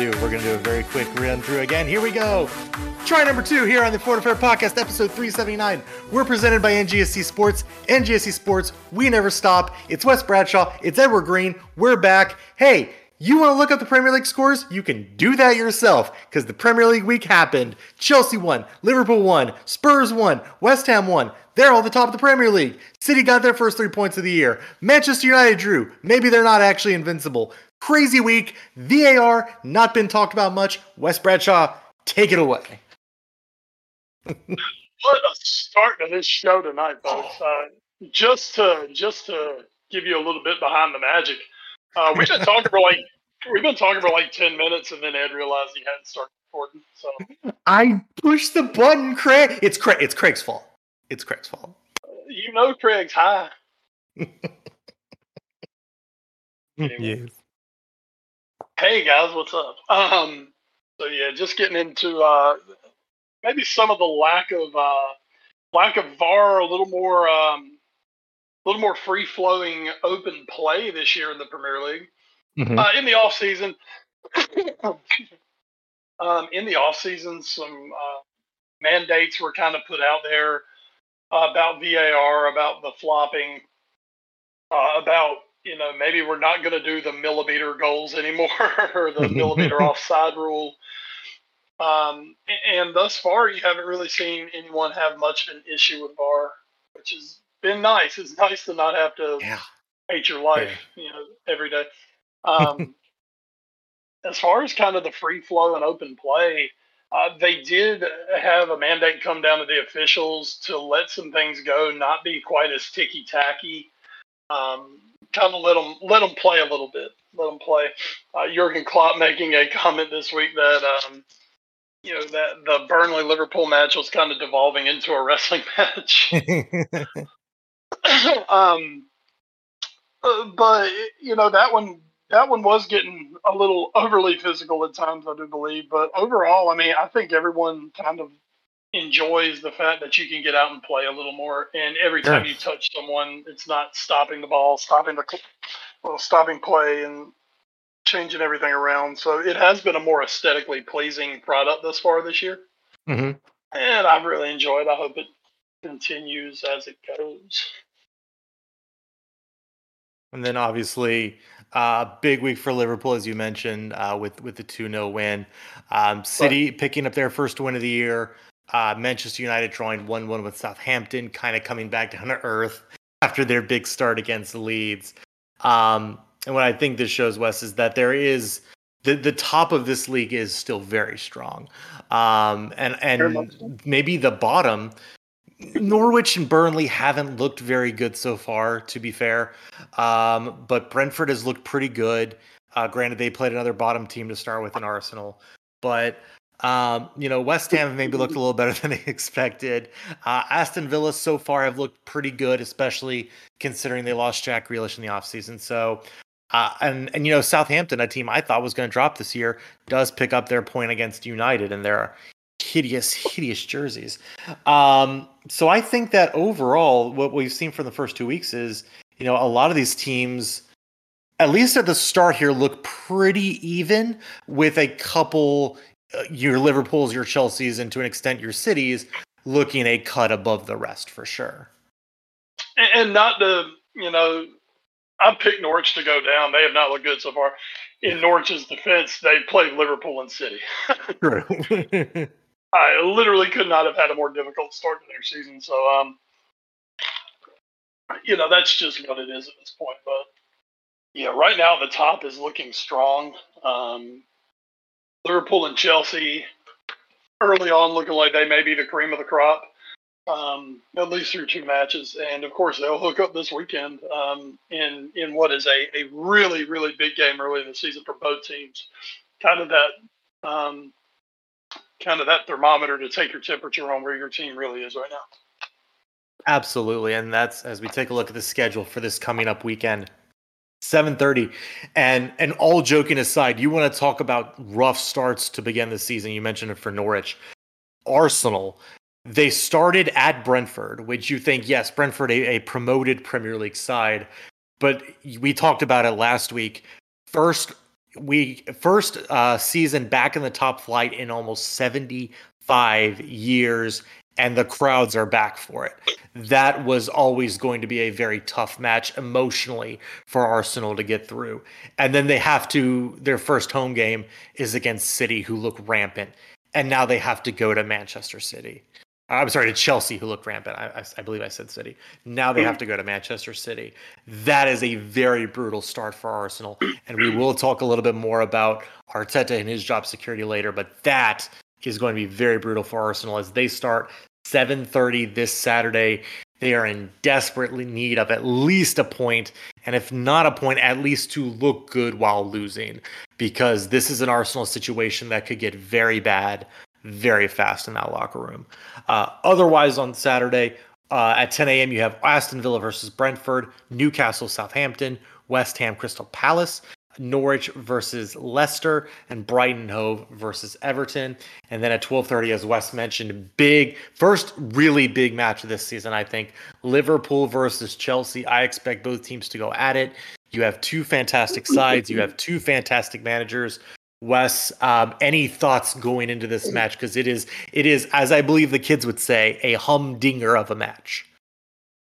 We're. We're gonna do a very quick run through again. Here we go. Try number two here on the Foreign Affair Podcast, episode 379. We're presented by NGSC Sports. NGSC Sports, we never stop. It's Wes Bradshaw. It's Edward Greene. We're back. Hey, you want to look up the Premier League scores? You can do that yourself because the Premier League week happened. Chelsea won, Liverpool won, Spurs won, West Ham won. They're all the top of the Premier League. City got their first three points of the year. Manchester United drew. Maybe they're not actually invincible. Crazy week. VAR, not been talked about much. Wes Bradshaw, take it away. what a start to this show tonight, folks. Uh, just to just to give you a little bit behind the magic, uh, we've been talking for like we've been talking for like ten minutes, and then Ed realized he hadn't started recording. So I pushed the button, Craig. It's Craig. It's Craig's fault. It's Craig's fault. you know Craig's high. Anyway. Hey guys, what's up? Um, so yeah, just getting into uh, maybe some of the lack of uh, lack of VAR, a little more um, a little more free flowing open play this year in the Premier League. Mhm. Uh, in the off season, um, in the off season, some uh, mandates were kind of put out there about VAR, about the flopping, uh, about you know maybe we're not going to do the millimeter goals anymore or the millimeter offside rule. Um, and thus far, you haven't really seen anyone have much of an issue with VAR, which has been nice. It's nice to not have to Yeah. hate your life, you know, every day. Um, as far as kind of the free flow and open play, uh, they did have a mandate come down to the officials to let some things go, not be quite as ticky tacky. Um, kind of let them let them play a little bit, let them play. Uh, Jurgen Klopp making a comment this week that um, you know that the Burnley Liverpool match was kind of devolving into a wrestling match. um, uh, but you know that one that one was getting a little overly physical at times, I do believe. But overall, I mean, I think everyone kind of enjoys the fact that you can get out and play a little more. And every time Sure. you touch someone, it's not stopping the ball, stopping the well, stopping play, and changing everything around. So it has been a more aesthetically pleasing product thus far this year, hmm and I've really enjoyed. I hope it continues as it goes. And then obviously, uh, big week for Liverpool, as you mentioned, uh, with with the two 0 win. Um, City picking up their first win of the year. Uh, Manchester United drawing one one with Southampton, kind of coming back down to earth after their big start against Leeds. Um, and what I think this shows, Wes, is that there is the the top of this league is still very strong, um, and Very much so. and maybe the bottom. Norwich and Burnley haven't looked very good so far, to be fair. Um, but Brentford has looked pretty good. Uh, granted, they played another bottom team to start with in Arsenal, but um, you know West Ham maybe looked a little better than they expected. Uh, Aston Villa so far have looked pretty good, especially considering they lost Jack Grealish in the offseason. So, uh, and and you know Southampton, a team I thought was going to drop this year, does pick up their point against United, and their hideous, hideous jerseys. Um, so I think that overall, what we've seen from the first two weeks is, you know, a lot of these teams, at least at the start here, look pretty even with a couple, your Liverpools, your Chelseas, and to an extent your cities looking a cut above the rest for sure. and, and not to you know, I picked Norwich to go down. They have not looked good so far. In Norwich's defense, they played Liverpool and City. True. I literally could not have had a more difficult start to their season. So, um, you know, that's just what it is at this point. But yeah, right now the top is looking strong. Um, Liverpool and Chelsea early on looking like they may be the cream of the crop, um, at least through two matches. And of course, they'll hook up this weekend um, in in what is a, a really really big game early in the season for both teams. Kind of that um, kind of that thermometer to take your temperature on where your team really is right now. Absolutely, and that's as we take a look at the schedule for this coming up weekend. 7:30 and and all joking aside you want to talk about rough starts to begin the season? You mentioned it for Norwich. Arsenal they started at Brentford which you think yes Brentford a, a promoted Premier League side but we talked about it last week. First we first uh, season back in the top flight in almost 75 years and the crowds are back for it. That was always going to be a very tough match emotionally for Arsenal to get through. And then they have to, their first home game is against City, who look rampant. And now they have to go to Manchester City. I'm sorry, to Chelsea, who look rampant. I, I, believe I said City. Now they have to go to Manchester City. That is a very brutal start for Arsenal. And we will talk a little bit more about Arteta and his job security later, but that is going to be very brutal for Arsenal as they start 7:30 this Saturday. They are in desperately need of at least a point, and if not a point, at least to look good while losing, because this is an Arsenal situation that could get very bad very fast in that locker room. Uh, otherwise, on Saturday uh, at 10 a.m., you have Aston Villa versus Brentford, Newcastle, Southampton, West Ham, Crystal Palace, Norwich versus Leicester, and Brighton Hove versus Everton. And then at 12:30, as Wes mentioned, big first really big match of this season. I think Liverpool versus Chelsea. I expect both teams to go at it. You have two fantastic sides. You have two fantastic managers. Wes, um, any thoughts going into this match? Because it is, it is, as I believe the kids would say, a humdinger of a match.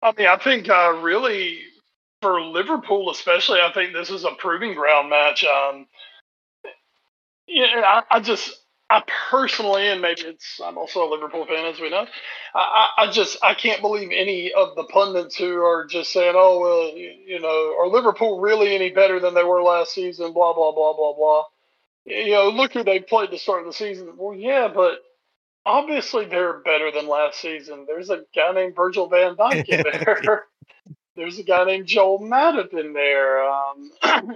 I mean, I think uh, really for Liverpool, especially, I think this is a proving ground match. Um, yeah, I, I, just, I personally, and maybe it's, I'm also a Liverpool fan, as we know. I, I just, I can't believe any of the pundits who are just saying, "Oh, well, you, you know, are Liverpool really any better than they were last season?" Blah blah blah blah blah. You know, look who they played to start of the season. Well, yeah, but obviously they're better than last season. There's a guy named Virgil Van Dijk in there. There's a guy named Joel Matip in there. Um,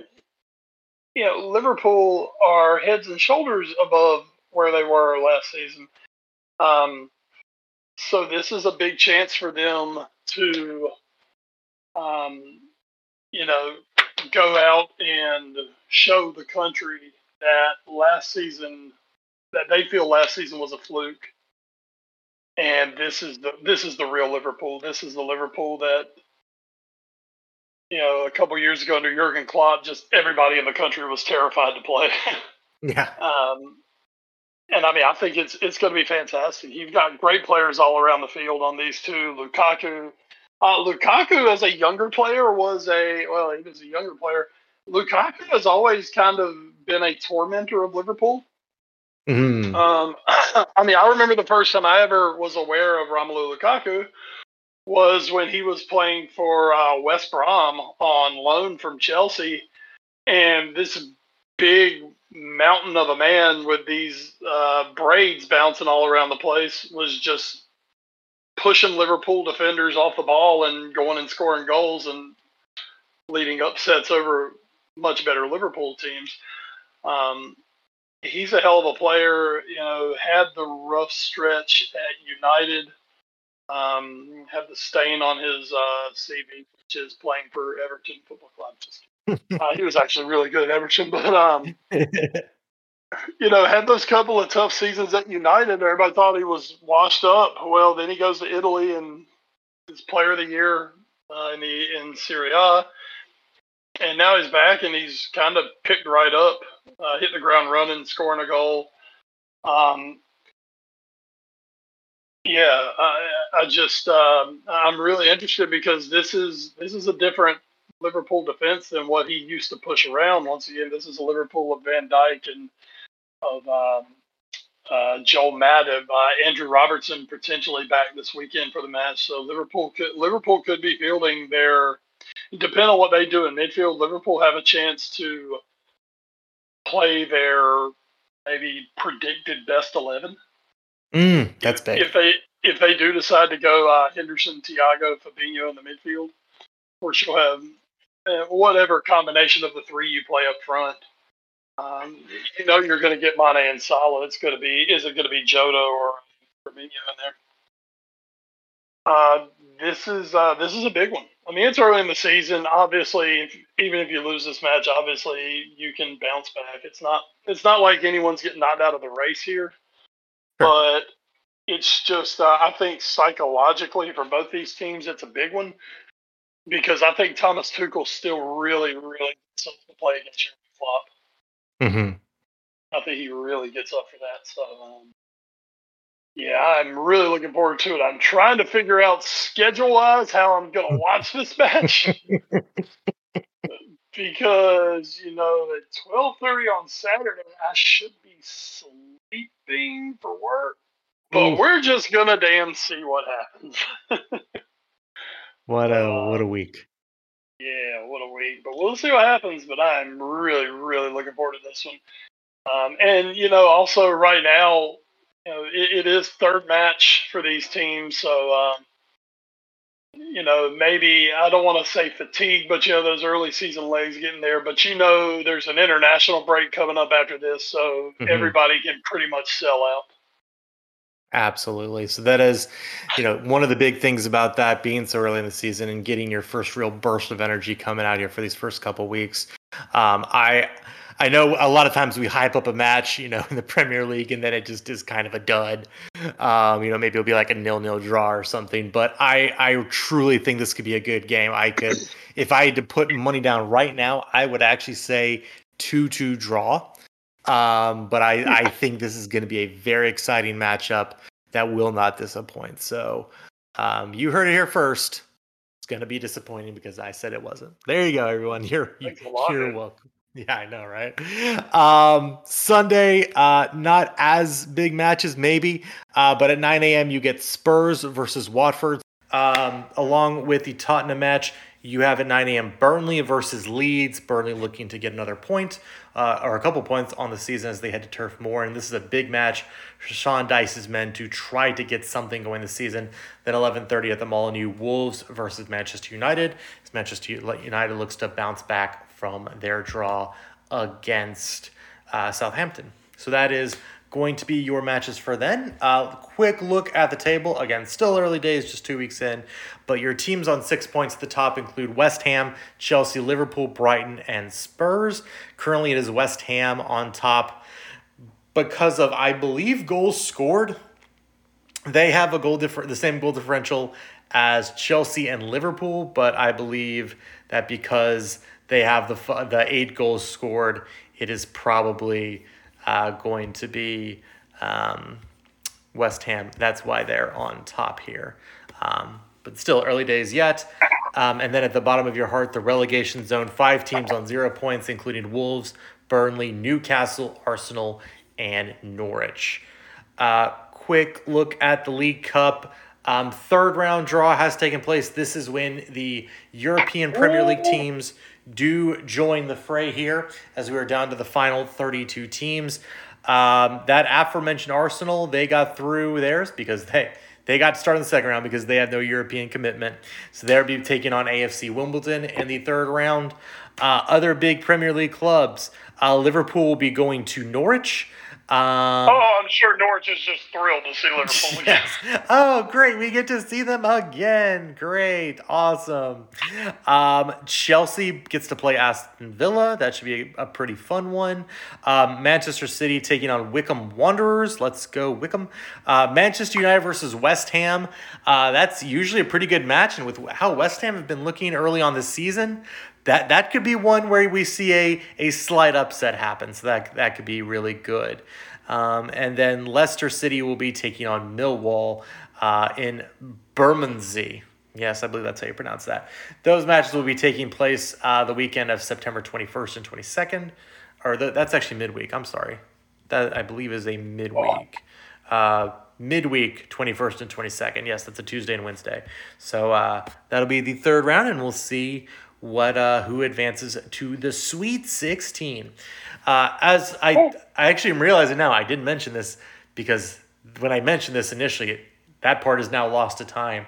you know, Liverpool are heads and shoulders above where they were last season. Um, so this is a big chance for them to, um, you know, go out and show the country that last season that they feel last season was a fluke and this is the this is the real Liverpool. This is the Liverpool that you know, a couple years ago under Jurgen Klopp, just everybody in the country was terrified to play. yeah. Um, and I mean, I think it's it's going to be fantastic. You've got great players all around the field on these two. Lukaku, uh, Lukaku as a younger player was a well, he was a younger player. Lukaku has always kind of been a tormentor of Liverpool. Mm-hmm. Um, I mean, I remember the first time I ever was aware of Romelu Lukaku was when he was playing for uh, West Brom on loan from Chelsea, and this big mountain of a man with these uh, braids bouncing all around the place was just pushing Liverpool defenders off the ball and going and scoring goals and leading upsets over much better Liverpool teams. Um, he's a hell of a player. You know, had the rough stretch at United um, had the stain on his uh, CV, which is playing for Everton Football Club. Just, uh, he was actually really good at Everton, but um, you know, had those couple of tough seasons at United. Everybody thought he was washed up. Well, then he goes to Italy and is Player of the Year uh, in the in Serie A, and now he's back and he's kind of picked right up, uh, hit the ground running, scoring a goal. Um, yeah, I, I just um, I'm really interested because this is this is a different Liverpool defense than what he used to push around. Once again, this is a Liverpool of Van Dijk and of um, uh, Joel Matip, uh, Andrew Robertson potentially back this weekend for the match. So Liverpool could Liverpool could be fielding their depending on what they do in midfield. Liverpool have a chance to play their maybe predicted best eleven. Mm, that's big. If they if they do decide to go uh, Henderson, Thiago, Fabinho in the midfield, of course you'll have uh, whatever combination of the three you play up front. Um, you know you're going to get Mane and Salah. It's going to be is it going to be Jota or Fabinho in there? Uh, this is uh, this is a big one. I mean, it's early in the season. Obviously, if, even if you lose this match, obviously you can bounce back. It's not it's not like anyone's getting knocked out of the race here. But it's just uh, I think psychologically for both these teams, it's a big one because I think Thomas Tuchel still really really gets up to play against Jurgen Klopp. Mm-hmm. I think he really gets up for that. So. Um, yeah, I'm really looking forward to it. I'm trying to figure out schedule wise how I'm going to watch this match. because, you know, at 12:30 on Saturday I should be sleeping for work. But we're just to damn see what happens. what a uh, what a week. Yeah, what a week. But we'll see what happens, but I'm really really looking forward to this one. Um, and you know, also right now you know, it, it is third match for these teams, so um, you know maybe I don't want to say fatigue, but you know those early season legs getting there. But you know there's an international break coming up after this, so mm-hmm. everybody can pretty much sell out. Absolutely. So that is, you know, one of the big things about that being so early in the season and getting your first real burst of energy coming out here for these first couple weeks. Um, I I know a lot of times we hype up a match, you know, in the Premier League, and then it just is kind of a dud. Um, you know, maybe it'll be like a nil-nil draw or something. But I, I truly think this could be a good game. I could, if I had to put money down right now, I would actually say two-two draw. Um, but I, I think this is going to be a very exciting matchup that will not disappoint. So, um, you heard it here first. It's going to be disappointing because I said it wasn't. There you go, everyone. You're, you're welcome. Yeah, I know, right? Um, Sunday, uh, not as big matches, maybe, uh, but at 9 a.m. you get Spurs versus Watford. Um, along with the Tottenham match, you have at 9 a.m. Burnley versus Leeds. Burnley looking to get another point uh, or a couple points on the season as they head to Turf Moor. And this is a big match for Sean Dyche's men to try to get something going this season. Then 11:30 at the Molineux, Wolves versus Manchester United. As Manchester United looks to bounce back from their draw against uh, Southampton. So that is going to be your matches for then. Uh, quick look at the table. Again, still early days, just two weeks in, but your teams on six points at the top include West Ham, Chelsea, Liverpool, Brighton, and Spurs. Currently, it is West Ham on top because of, I believe, goals scored. They have a goal different, the same goal differential as Chelsea and Liverpool, but I believe that because they have the the eight goals scored, it is probably uh, going to be um, West Ham. That's why they're on top here. Um, but still early days yet. Um, and then at the bottom of your heart, the relegation zone, five teams on zero points, including Wolves, Burnley, Newcastle, Arsenal, and Norwich. Uh, quick look at the League Cup. Um, third round draw has taken place. This is when the European Premier League teams do join the fray here as we are down to the final 32 teams. Um, that aforementioned Arsenal, they got through theirs because they they got to start in the second round because they had no European commitment. So they'll be taking on AFC Wimbledon in the third round. Uh, other big Premier League clubs, uh, Liverpool will be going to Norwich. Um, oh, I'm sure Norwich is just thrilled to see Liverpool again. Yes. Oh, great. We get to see them again. Great. Awesome. Um, Chelsea gets to play Aston Villa. That should be a, a pretty fun one. Um, Manchester City taking on Wycombe Wanderers. Let's go, Wycombe. Uh, Manchester United versus West Ham. Uh, that's usually a pretty good match. And with how West Ham have been looking early on this season, that that could be one where we see a a slight upset happen. So that that could be really good. Um, and then Leicester City will be taking on Millwall uh, in Bermondsey. Yes, I believe that's how you pronounce that. Those matches will be taking place uh, the weekend of September 21st and 22nd. Or the, that's actually midweek. I'm sorry. that I believe is a midweek. Uh, midweek 21st and 22nd. Yes, that's a Tuesday and Wednesday. So uh, that'll be the third round, and we'll see what uh, who advances to the Sweet 16. Uh, as I I actually am realizing now, I didn't mention this because when I mentioned this initially, it, that part is now lost to time.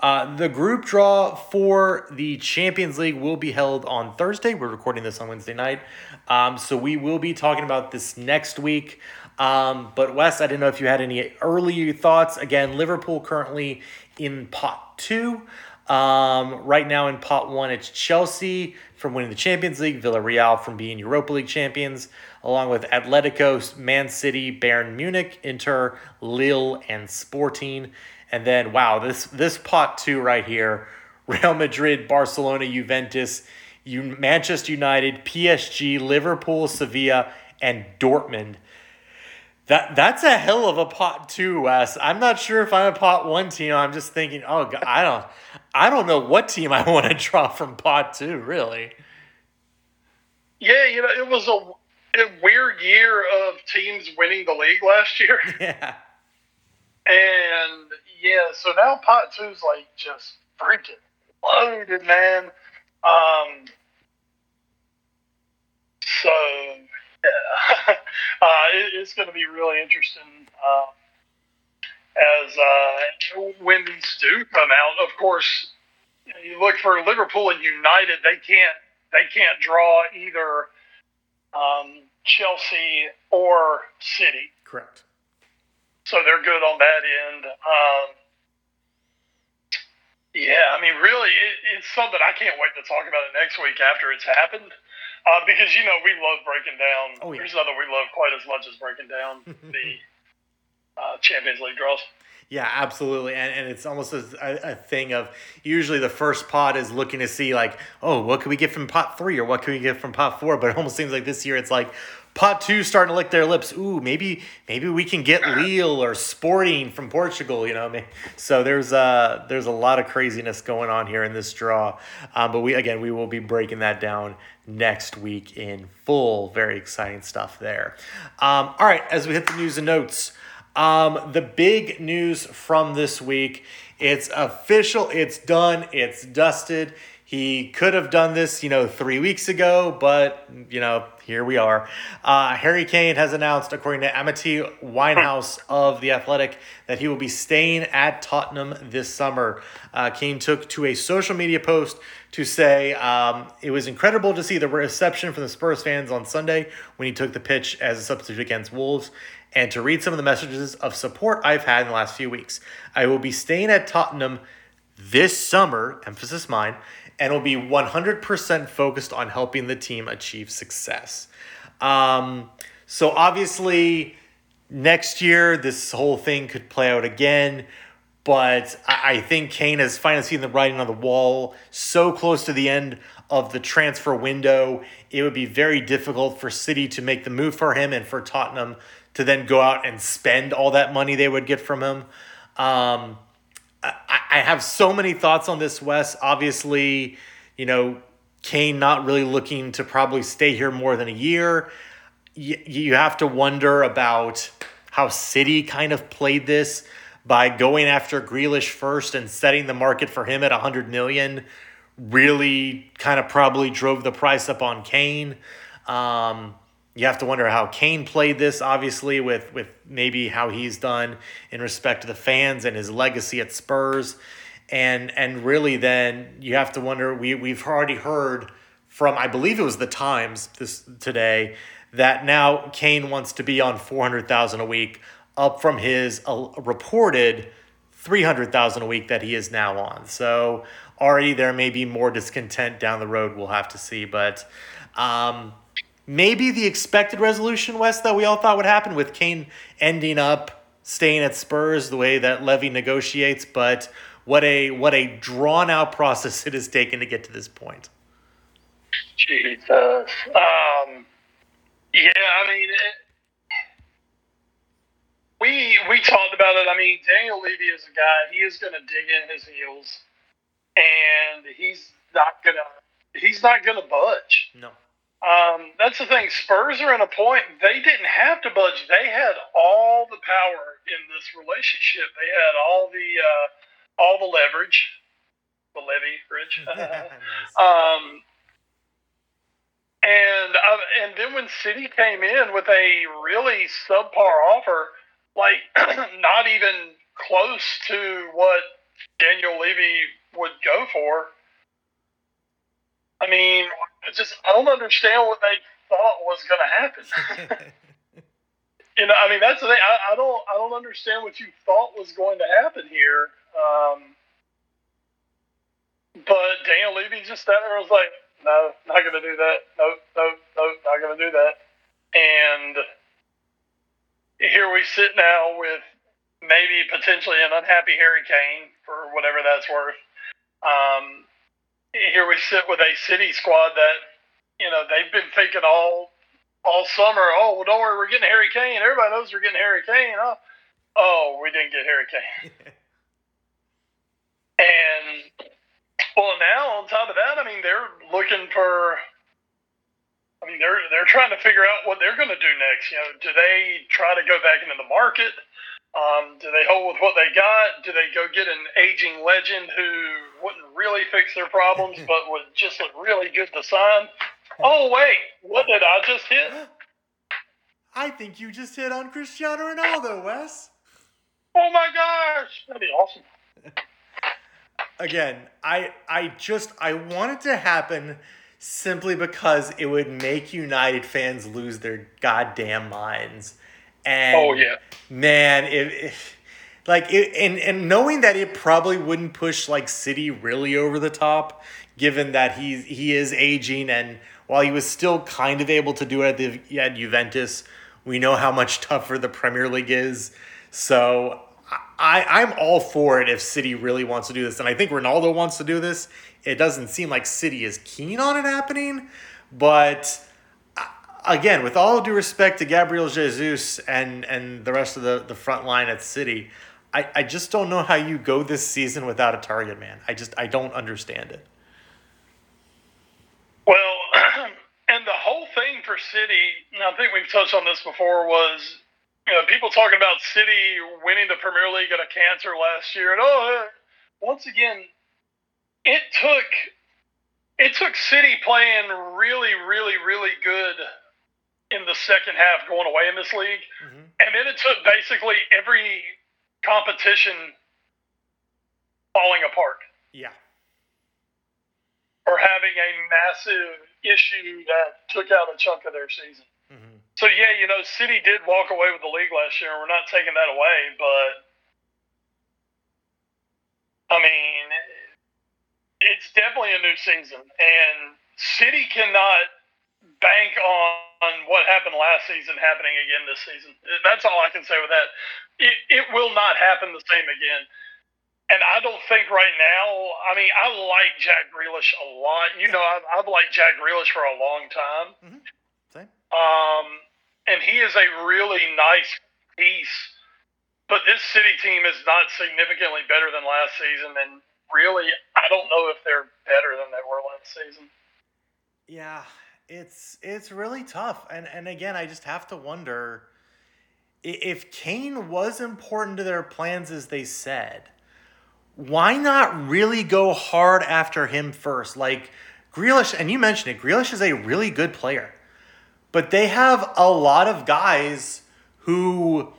Uh, the group draw for the Champions League will be held on Thursday. We're recording this on Wednesday night. Um, so we will be talking about this next week. Um, but Wes, I didn't know if you had any early thoughts. Again, Liverpool currently in pot two. Um, right now in pot one, it's Chelsea from winning the Champions League, Villarreal from being Europa League champions, along with Atletico, Man City, Bayern Munich, Inter, Lille, and Sporting. And then, wow, this this pot two right here: Real Madrid, Barcelona, Juventus, Manchester United, PSG, Liverpool, Sevilla, and Dortmund. That that's a hell of a pot two, Wes. I'm not sure if I'm a pot one team. I'm just thinking, oh God, I don't, I don't know what team I want to draw from pot two, really. Yeah, you know, it was a, a weird year of teams winning the league last year. Yeah. And yeah, so now pot two's like just freaking loaded, man. Um. So yeah. uh, it, it's going to be really interesting uh, as uh, when these do come out. Of course, you look for Liverpool and United; they can't they can't draw either um, Chelsea or City. Correct. So they're good on that end. Um, yeah, I mean, really, it, it's something I can't wait to talk about it next week after it's happened. Uh, because you know we love breaking down. Oh, yeah. There's nothing we love quite as much as breaking down the uh, Champions League draws. Yeah, absolutely, and and it's almost a, a thing of usually the first pot is looking to see like, oh, what can we get from pot three or what can we get from pot four? But it almost seems like this year it's like pot two starting to lick their lips. Ooh, maybe maybe we can get Lille or Sporting from Portugal. You know, so there's uh there's a lot of craziness going on here in this draw. Um, but we again we will be breaking that down next week in full. Very exciting stuff there. Um, all right, as we hit the news and notes. Um, the big news from this week it's official, it's done, it's dusted. He could have done this, you know, three weeks ago, but, you know, here we are. Uh, Harry Kane has announced, according to Amity Winehouse of The Athletic, that he will be staying at Tottenham this summer. Uh, Kane took to a social media post to say um, it was incredible to see the reception from the Spurs fans on Sunday when he took the pitch as a substitute against Wolves and to read some of the messages of support I've had in the last few weeks. I will be staying at Tottenham this summer, emphasis mine, and will be 100% focused on helping the team achieve success. Um, so obviously, next year, this whole thing could play out again. But I think Kane has finally seen the writing on the wall so close to the end of the transfer window. It would be very difficult for City to make the move for him and for Tottenham to then go out and spend all that money they would get from him. Um, I, I have so many thoughts on this, Wes. Obviously, you know, Kane not really looking to probably stay here more than a year. You, you have to wonder about how City kind of played this by going after Grealish first and setting the market for him at 100 million really kind of probably drove the price up on Kane. Um, you have to wonder how Kane played this, obviously, with with maybe how he's done in respect to the fans and his legacy at Spurs, and and really then you have to wonder. We we've already heard from I believe it was the Times this today that now Kane wants to be on four hundred thousand a week, up from his uh, reported three hundred thousand a week that he is now on. So already there may be more discontent down the road. We'll have to see, but. Um, maybe the expected resolution, Wes, that we all thought would happen with Kane ending up staying at Spurs the way that Levy negotiates, but what a what a drawn out process it has taken to get to this point. Jesus. Um, yeah, I mean, it, we we talked about it. I mean, Daniel Levy is a guy. He is going to dig in his heels, and he's not gonna he's not gonna budge. No. Um, that's the thing. Spurs are in a point they didn't have to budge. They had all the power in this relationship. They had all the uh, all the leverage, the levy, Rich. um, and uh, and then when City came in with a really subpar offer, like not even close to what Daniel Levy would go for. I mean, I just I don't understand what they thought was going to happen. you know, I mean that's the thing. I, I, don't I don't understand what you thought was going to happen here. Um, but Daniel Levy just sat there and was like, "No, not going to do that. No, no, no, not going to do that." And here we sit now with maybe potentially an unhappy Harry Kane for whatever that's worth. Um, here we sit with a city squad that you know they've been thinking all all summer. Oh, well, don't worry, we're getting Harry Kane. Everybody knows we're getting Harry Kane. Huh? Oh, we didn't get Harry Kane. and well, now on top of that, I mean, they're looking for. I mean, they're they're trying to figure out what they're going to do next. You know, do they try to go back into the market? Um, do they hold with what they got? Do they go get an aging legend who wouldn't really fix their problems, but would just look really good to sign? Oh wait, what did I just hit? I think you just hit on Cristiano Ronaldo, Wes. Oh my gosh, that'd be awesome. Again, I I just I want it to happen simply because it would make United fans lose their goddamn minds. And oh yeah, man, if, like it, and and knowing that it probably wouldn't push like City really over the top, given that he's he is aging and while he was still kind of able to do it at the at Juventus, we know how much tougher the Premier League is. So I I'm all for it if City really wants to do this, and I think Ronaldo wants to do this. It doesn't seem like City is keen on it happening, but again, with all due respect to Gabriel Jesus and and the rest of the, the front line at City, I, I just don't know how you go this season without a target man. I just I don't understand it. Well, and the whole thing for City, I think we've touched on this before, was you know people talking about City winning the Premier League at a cancer last year, and oh, uh, once again, it took it took City playing really, really, really good in the second half going away in this league. Mm-hmm. And then it took basically every competition falling apart. Yeah. Or having a massive issue that took out a chunk of their season. Mm-hmm. So, yeah, you know, City did walk away with the league last year. We're not taking that away, but I mean, it's definitely a new season. And City cannot bank on, what happened last season happening again this season. That's all I can say with that. It, it will not happen the same again. And I don't think right now. I mean, I like Jack Grealish a lot. You know, I've, I've liked Jack Grealish for a long time. Mm-hmm. Same. Um, and he is a really nice piece. But this City team is not significantly better than last season, and really, I don't know if they're better than they were last season. Yeah, it's it's really tough, and and again, I just have to wonder if Kane was important to their plans as they said. Why not really go hard after him first? Like Grealish, and you mentioned it. Grealish is a really good player, but they have a lot of guys who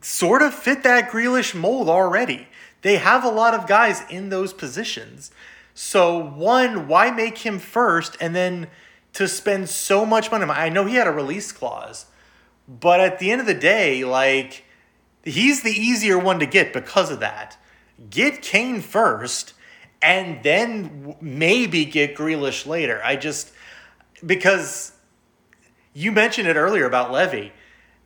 sort of fit that Grealish mold already. They have a lot of guys in those positions. So, one, why make him first and then to spend so much money. I know he had a release clause, but at the end of the day, like he's the easier one to get because of that. Get Kane first, and then maybe get Grealish later. I just because you mentioned it earlier about Levy.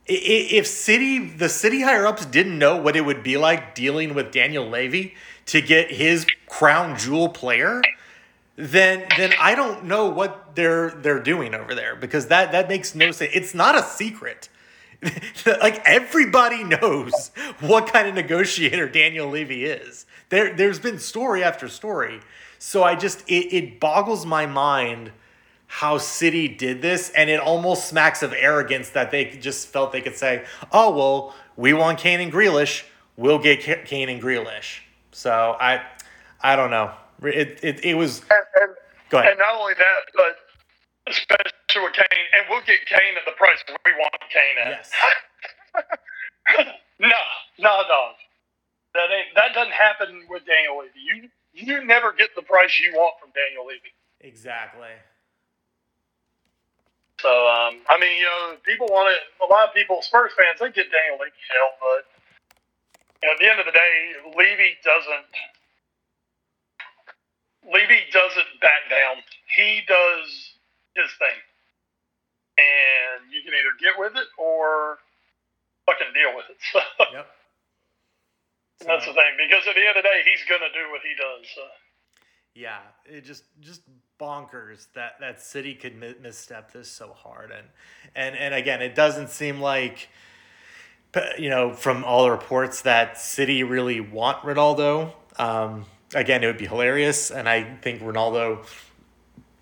If City, the City higher ups didn't know what it would be like dealing with Daniel Levy to get his crown jewel player, then then I don't know what they're they're doing over there because that that makes no sense. It's not a secret. like everybody knows what kind of negotiator Daniel Levy is. There there's been story after story. So I just it, it boggles my mind how City did this, and it almost smacks of arrogance that they just felt they could say, "Oh well, we want Kane and Grealish, we'll get Kane and Grealish." So I, I don't know. It it, it was. And, and, go ahead. And not only that, but especially with Kane, and we'll get Kane at the price we want Kane at. Yes. no, no, dog. That ain't that doesn't happen with Daniel Levy. You you never get the price you want from Daniel Levy. Exactly. So um, I mean, you know, people want it. A lot of people, Spurs fans, they get Daniel Levy hell, but you know, at the end of the day, Levy doesn't. Levy doesn't back down. He does his thing, and you can either get with it or fucking deal with it. So. Yep. So. That's the thing, because at the end of the day, he's gonna do what he does. So. Yeah, it just just bonkers that that City could misstep this so hard, and and and again, it doesn't seem like you know from all the reports that City really want Ronaldo. Um, again, it would be hilarious, and I think Ronaldo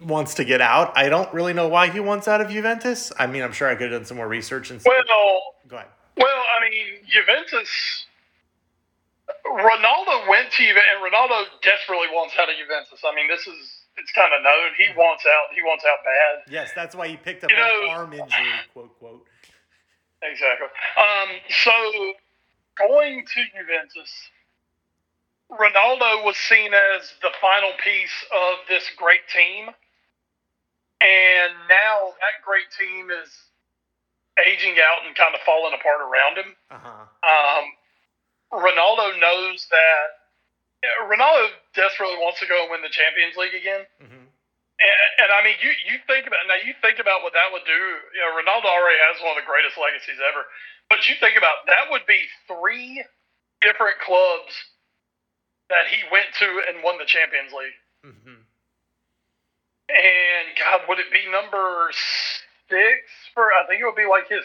wants to get out. I don't really know why he wants out of Juventus. I mean, I'm sure I could have done some more research and. Well, go ahead. Well, I mean, Juventus Ronaldo went to Juventus, and Ronaldo desperately wants out of Juventus. I mean, this is it's kind of known. He wants out. He wants out bad. Yes, that's why he picked up you an arm injury. Quote quote. Exactly. Um, so going to Juventus, Ronaldo was seen as the final piece of this great team, and now that great team is aging out and kind of falling apart around him. Uh-huh. Um, Ronaldo knows that Ronaldo desperately wants to go and win the Champions League again. Mm-hmm. And, and, I mean, you you think about now. You think about what that would do. You know, Ronaldo already has one of the greatest legacies ever. But you think about that would be three different clubs that he went to and won the Champions League. Mm-hmm. And God, would it be number six for? I think it would be like his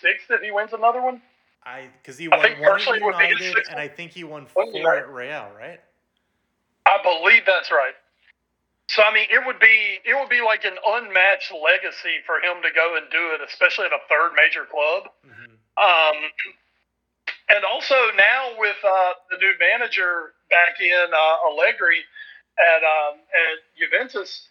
sixth if he wins another one. I because he won one at United, and I think he won four at Real, right? I believe that's right. So I mean, it would be it would be like an unmatched legacy for him to go and do it, especially at a third major club. Mm-hmm. Um, and also now with uh, the new manager back in uh, Allegri at um, at Juventus,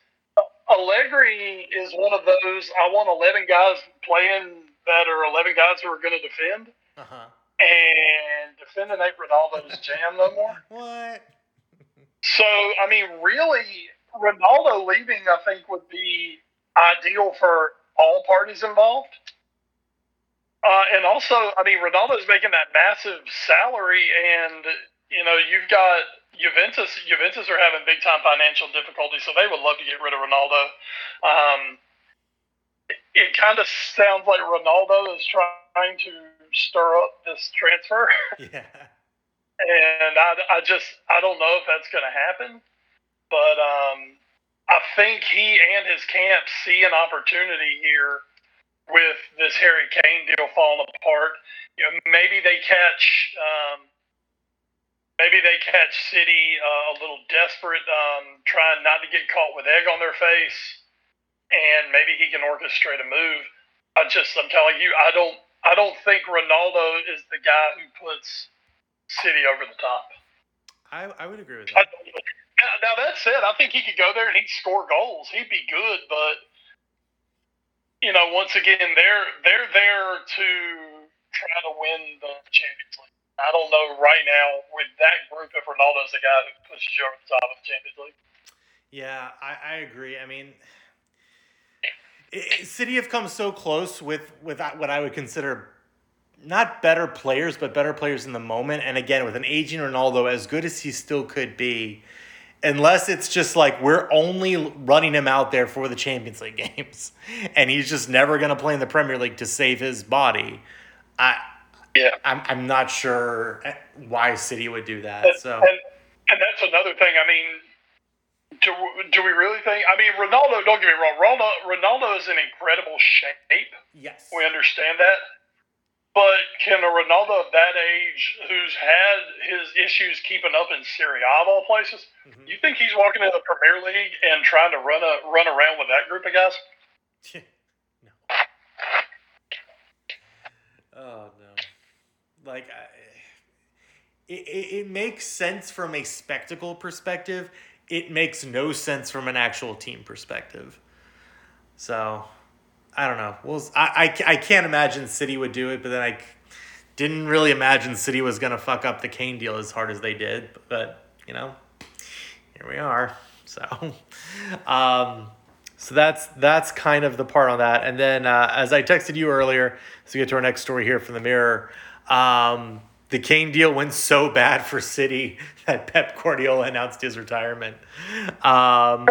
Allegri is one of those. I want eleven guys playing that are eleven guys who are going to defend. Uh-huh. And defending ain't Ronaldo's jam no more. What? So, I mean, really, Ronaldo leaving, I think, would be ideal for all parties involved. Uh, and also, I mean, Ronaldo's making that massive salary, and you know, you've got Juventus. Juventus are having big time financial difficulties, so they would love to get rid of Ronaldo. Um, it, it kind of sounds like Ronaldo is trying to stir up this transfer. Yeah. and I, I just I don't know if that's going to happen, but um, I think he and his camp see an opportunity here with this Harry Kane deal falling apart. You know, maybe they catch um, maybe they catch City uh, a little desperate, um, trying not to get caught with egg on their face, and maybe he can orchestrate a move. I just I'm telling you, I don't I don't think Ronaldo is the guy who puts City over the top. I, I would agree with that. now that said, I think he could go there and he'd score goals. He'd be good, but you know, once again, they're they're there to try to win the Champions League. I don't know right now with that group if Ronaldo's the guy who pushes you over the top of the Champions League. Yeah, I, I agree. I mean, City have come so close with with what I would consider not better players, but better players in the moment. And again, with an aging Ronaldo, as good as he still could be, unless it's just like we're only running him out there for the Champions League games, and he's just never going to play in the Premier League to save his body. I yeah, I'm I'm not sure eh, why City would do that. And, so, and, and that's another thing. I mean do, do we really think? I mean, Ronaldo. Don't get me wrong. Ronaldo, Ronaldo is in incredible shape. Yes, we understand that. But can a Ronaldo of that age, who's had his issues keeping up in Serie A of all places, mm-hmm. you think he's walking in the Premier League and trying to run a run around with that group of guys? no. Oh no! Like, I, it, it, it makes sense from a spectacle perspective. It makes no sense from an actual team perspective. So I don't know. Well, I, I, I can't imagine City would do it, but then I didn't really imagine City was going to fuck up the Kane deal as hard as they did. But, you know, here we are. So, um, so that's that's kind of the part on that. And then, uh, as I texted you earlier, as we get to our next story here from the Mirror, um, the Kane deal went so bad for City that Pep Guardiola announced his retirement. Um,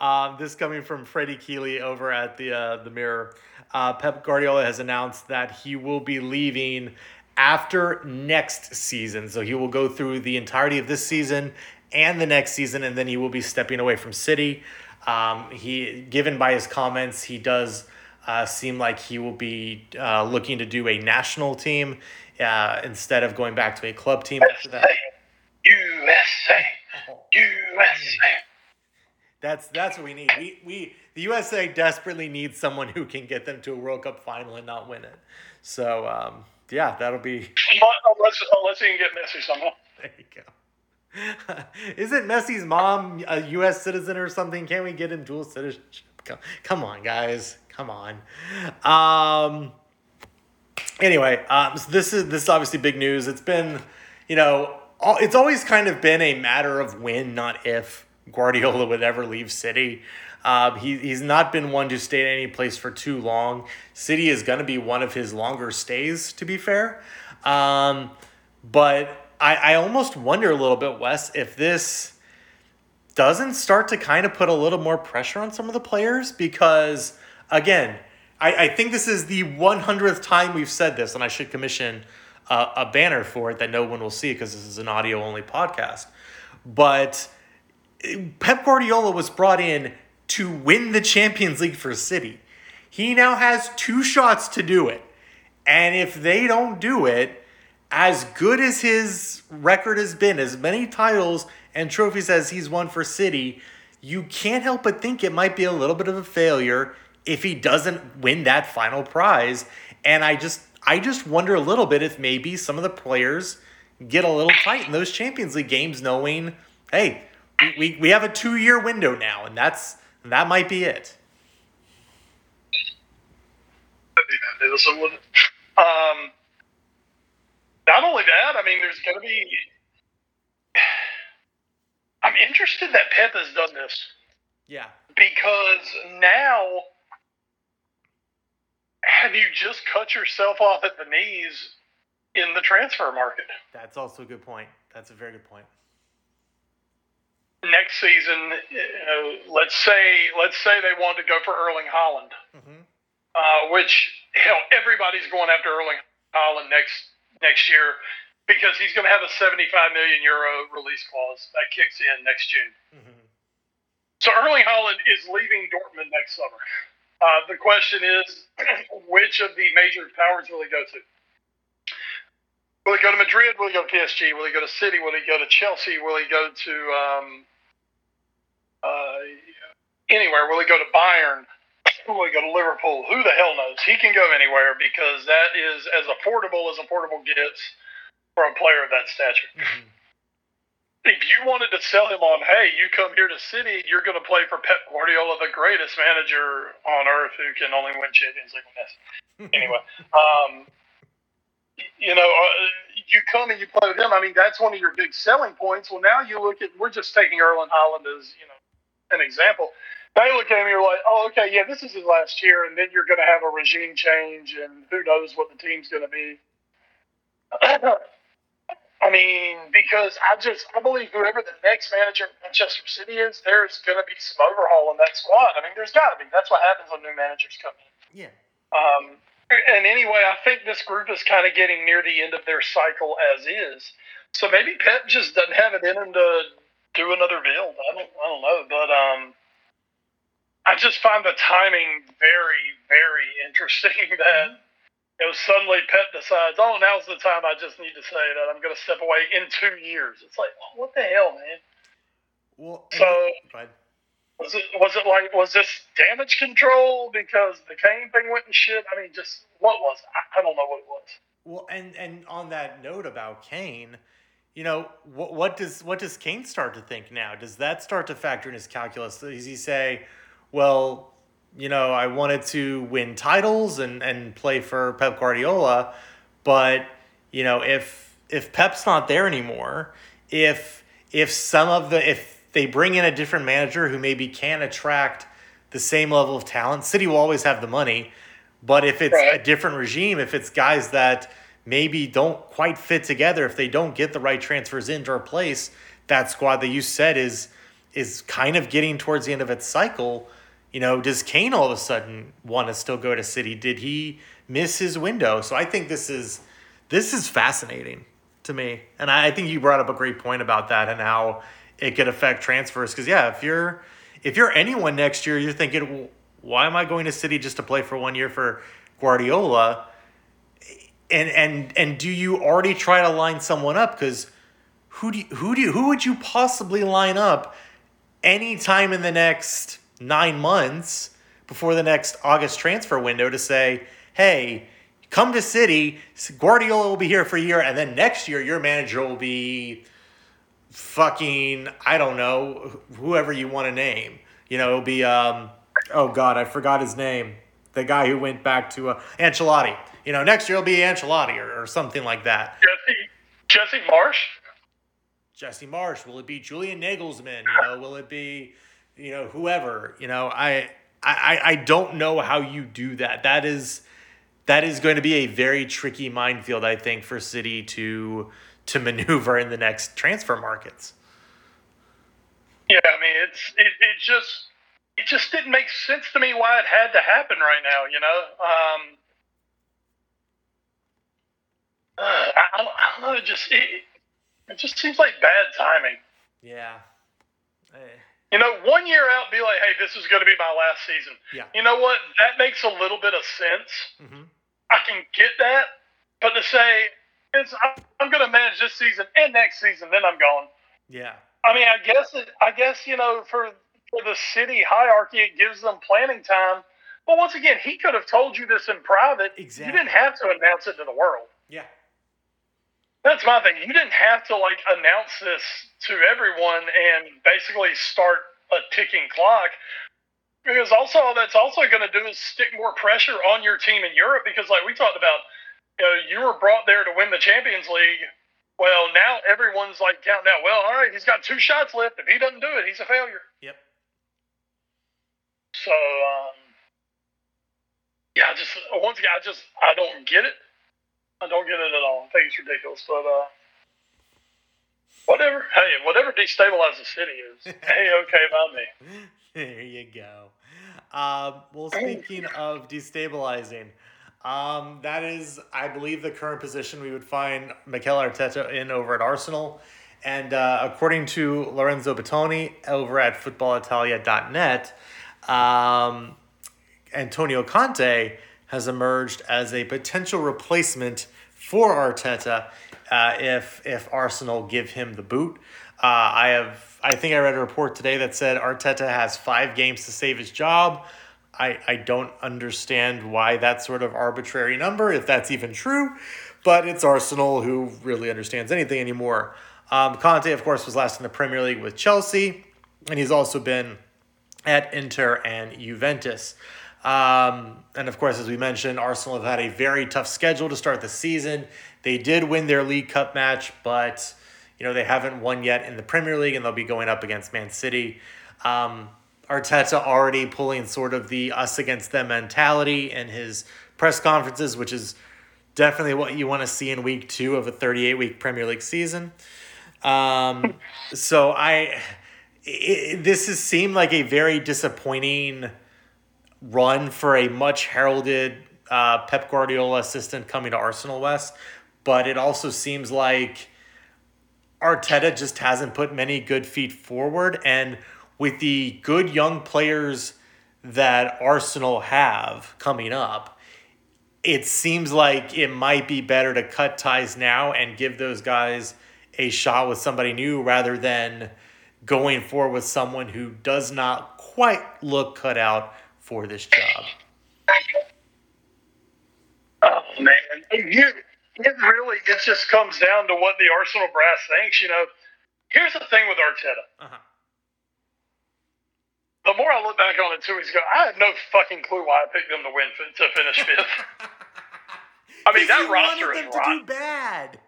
um, this coming from Freddie Keeley over at the uh, the Mirror. Uh, Pep Guardiola has announced that he will be leaving after next season. So he will go through the entirety of this season and the next season, and then he will be stepping away from City. Um, he, given by his comments, he does uh, seem like he will be uh, looking to do a national team uh, instead of going back to a club team after that. USA, USA. That's that's what we need. We we the USA desperately needs someone who can get them to a World Cup final and not win it. So um, yeah, that'll be. Unless unless he can get Messi somehow. There you go. Isn't Messi's mom a U.S. citizen or something? Can't we get him dual citizenship? Come, come on, guys. Come on. Um. Anyway, um, so this is this is obviously big news. It's been, you know, it's always kind of been a matter of when, not if Guardiola would ever leave City. Uh, he, he's not been one to stay at any place for too long. City is going to be one of his longer stays, to be fair. Um, but I, I almost wonder a little bit, Wes, if this doesn't start to kind of put a little more pressure on some of the players because, again, I, I think this is the 100th time we've said this, and I should commission a, a banner for it that no one will see because this is an audio only podcast. But Pep Guardiola was brought in to win the Champions League for City. He now has two shots to do it. And if they don't do it, as good as his record has been, as many titles and trophies as he's won for City, you can't help but think it might be a little bit of a failure if he doesn't win that final prize. And I just I just wonder a little bit if maybe some of the players get a little tight in those Champions League games knowing, hey, we, we have a two year window now, and that's that might be it. Um, not only that, I mean, there's going to be. I'm interested that Pep has done this. Yeah. Because now, have you just cut yourself off at the knees in the transfer market? That's also a good point. That's a very good point next season, you know, let's say let's say they wanted to go for Erling Haaland, mm-hmm. uh, which know everybody's going after Erling Haaland next next year because he's going to have a 75 million euro release clause that kicks in next June. Mm-hmm. So Erling Haaland is leaving Dortmund next summer. Uh, the question is, which of the major powers will he go to? Will he go to Madrid? Will he go to PSG? Will he go to City? Will he go to Chelsea? Will he go to um, uh, anywhere. Will he go to Bayern? Will he go to Liverpool? Who the hell knows? He can go anywhere because that is as affordable as affordable gets for a player of that stature. Mm-hmm. If you wanted to sell him on, hey, you come here to City, you're going to play for Pep Guardiola, the greatest manager on earth who can only win Champions League with anyway, um, you know, uh, you come and you play with him. I mean, that's one of your big selling points. Well, now you look at, we're just taking Erling Haaland as, you know, an example. Now you look at him, and you're like, oh, okay, yeah, this is his last year, and then you're going to have a regime change, and who knows what the team's going to be. I mean, because I just I believe whoever the next manager at Manchester City is, there's going to be some overhaul in that squad. I mean, there's got to be. That's what happens when new managers come in. Yeah. Um, and anyway, I think this group is kind of getting near the end of their cycle as is. So maybe Pep just doesn't have it in him to do another build. I don't I don't know, but um, I just find the timing very, very interesting that mm-hmm. you know suddenly Pep decides, oh, now's the time I just need to say that I'm going to step away in two years. It's like, oh, what the hell, man? Well, so was it was it like was this damage control because the Kane thing went and shit? I mean, just what was? I, I don't know what it was. Well, and and on that note about Kane, you know what what does what does Kane start to think now? Does that start to factor in his calculus? Does he say, well, you know, I wanted to win titles and and play for Pep Guardiola, but you know, if if Pep's not there anymore, if if some of the if they bring in a different manager who maybe can attract the same level of talent, City will always have the money. But if it's right. a different regime, if it's guys that maybe don't quite fit together, if they don't get the right transfers in to replace that squad that you said is is kind of getting towards the end of its cycle, you know, does Kane all of a sudden want to still go to City? Did he miss his window? So I think this is this is fascinating to me. And I think you brought up a great point about that and how it could affect transfers. Because yeah, if you're if you're anyone next year, you're thinking, why am I going to City just to play for one year for Guardiola? And and and do you already try to line someone up? Because who do you, who do you, who would you possibly line up anytime in the next nine months before the next August transfer window to say, hey, come to City, Guardiola will be here for a year, and then next year your manager will be fucking I don't know whoever you want to name. You know, it'll be um oh god, I forgot his name. The guy who went back to uh, Ancelotti. You know, next year it'll be Ancelotti or, or something like that. Jesse Jesse Marsch. Jesse Marsch. Will it be Julian Nagelsmann? You know, will it be you know whoever? You know, I I I don't know how you do that. That is that is going to be a very tricky minefield, I think, for City to to maneuver in the next transfer markets. Yeah, I mean, it's it, it just it just didn't make sense to me why it had to happen right now. You know, um, uh, I, I, don't know. It just it, it just seems like bad timing. Yeah. You know, one year out, be like, "Hey, this is going to be my last season." Yeah. You know what? That makes a little bit of sense. Mm-hmm. I can get that, but to say it's I'm going to manage this season and next season, then I'm gone. Yeah. I mean, I guess it, I guess you know for for the city hierarchy, it gives them planning time. But once again, he could have told you this in private. Exactly. You didn't have to announce it to the world. Yeah. That's my thing. You didn't have to like announce this to everyone and basically start a ticking clock. Because also that's also going to do is stick more pressure on your team in Europe because like we talked about you know, you were brought there to win the Champions League. Well, now everyone's like counting out. Well, all right, he's got two shots left. If he doesn't do it, he's a failure. Yep. So, um, yeah, just once again, I just I don't get it. I don't get it at all. I think it's ridiculous, but uh, whatever. Hey, whatever destabilizes the city is, hey, okay by me. There you go. Um, well, speaking of destabilizing, um, that is, I believe, the current position we would find Mikel Arteta in over at Arsenal. And uh, according to Lorenzo Bettoni over at footballitalia.net, um, Antonio Conte has emerged as a potential replacement for Arteta uh, if if Arsenal give him the boot. Uh, I have I think I read a report today that said Arteta has five games to save his job. I, I don't understand why that sort of arbitrary number, if that's even true, but it's Arsenal who really understands anything anymore. Um, Conte, of course, was last in the Premier League with Chelsea, and he's also been at Inter and Juventus. Um, and of course, as we mentioned, Arsenal have had a very tough schedule to start the season. They did win their League Cup match, but you know they haven't won yet in the Premier League, and they'll be going up against Man City. Um, Arteta already pulling sort of the us against them mentality in his press conferences, which is definitely what you want to see in week two of a 38 week Premier League season. Um, so I, it, this has seemed like a very disappointing run for a much heralded uh, Pep Guardiola assistant coming to Arsenal Wes, but it also seems like Arteta just hasn't put many good feet forward and with the good young players that Arsenal have coming up, it seems like it might be better to cut ties now and give those guys a shot with somebody new rather than going forward with someone who does not quite look cut out for this job. Oh man, you, it really it just comes down to what the Arsenal brass thinks. You know, here's the thing with Arteta. Uh-huh the more I look back on it two weeks ago, I have no fucking clue why I picked them to win to finish fifth. I mean, that roster is rotten. bad.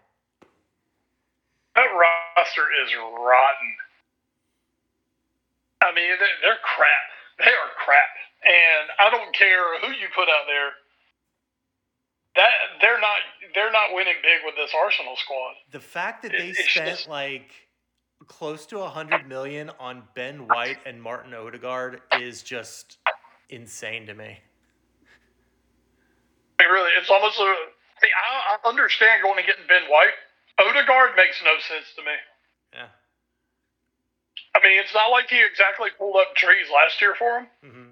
That roster is rotten. I mean, they're crap. They are crap, and I don't care who you put out there. That they're not they're not winning big with this Arsenal squad. The fact that they spent just, like close to a hundred million on Ben White and Martin Odegaard is just insane to me. It really, it's almost a. I, mean, I, I understand going and getting Ben White. Odegaard makes no sense to me. Yeah. I mean, it's not like he exactly pulled up trees last year for him. Mm-hmm.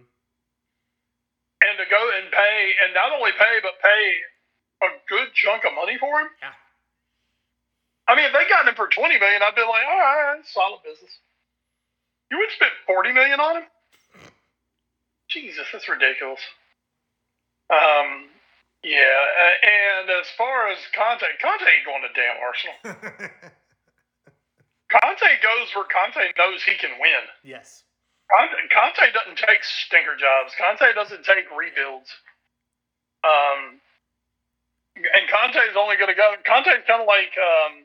And to go and pay, and not only pay, but pay a good chunk of money for him. Yeah. I mean, if they got him for twenty million, I'd be like, all right, solid business. You would spend forty million on him? Jesus, that's ridiculous. Um, yeah, and as far as Conte, Conte ain't going to damn Arsenal. Conte goes where Conte knows he can win. Yes. Conte, Conte doesn't take stinker jobs. Conte doesn't take rebuilds. Um, and Conte is only going to go. Conte's kind of like um,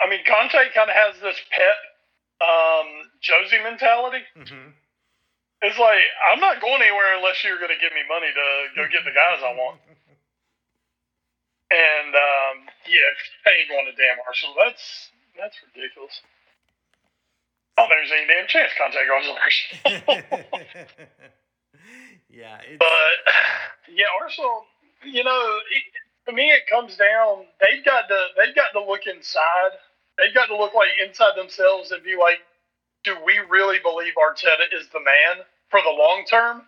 I mean, Conte kind of has this pet um, Josie mentality. Mm-hmm. It's like I'm not going anywhere unless you're going to give me money to go get the guys I want. And um, yeah, I ain't going to damn Arsenal. That's that's ridiculous. Oh, there's any damn chance Conte goes to Arsenal. yeah, but yeah, Arsenal. You know, it, to me, it comes down. They've got to they've got to look inside they've got to look like inside themselves and be like, do we really believe Arteta is the man for the long term?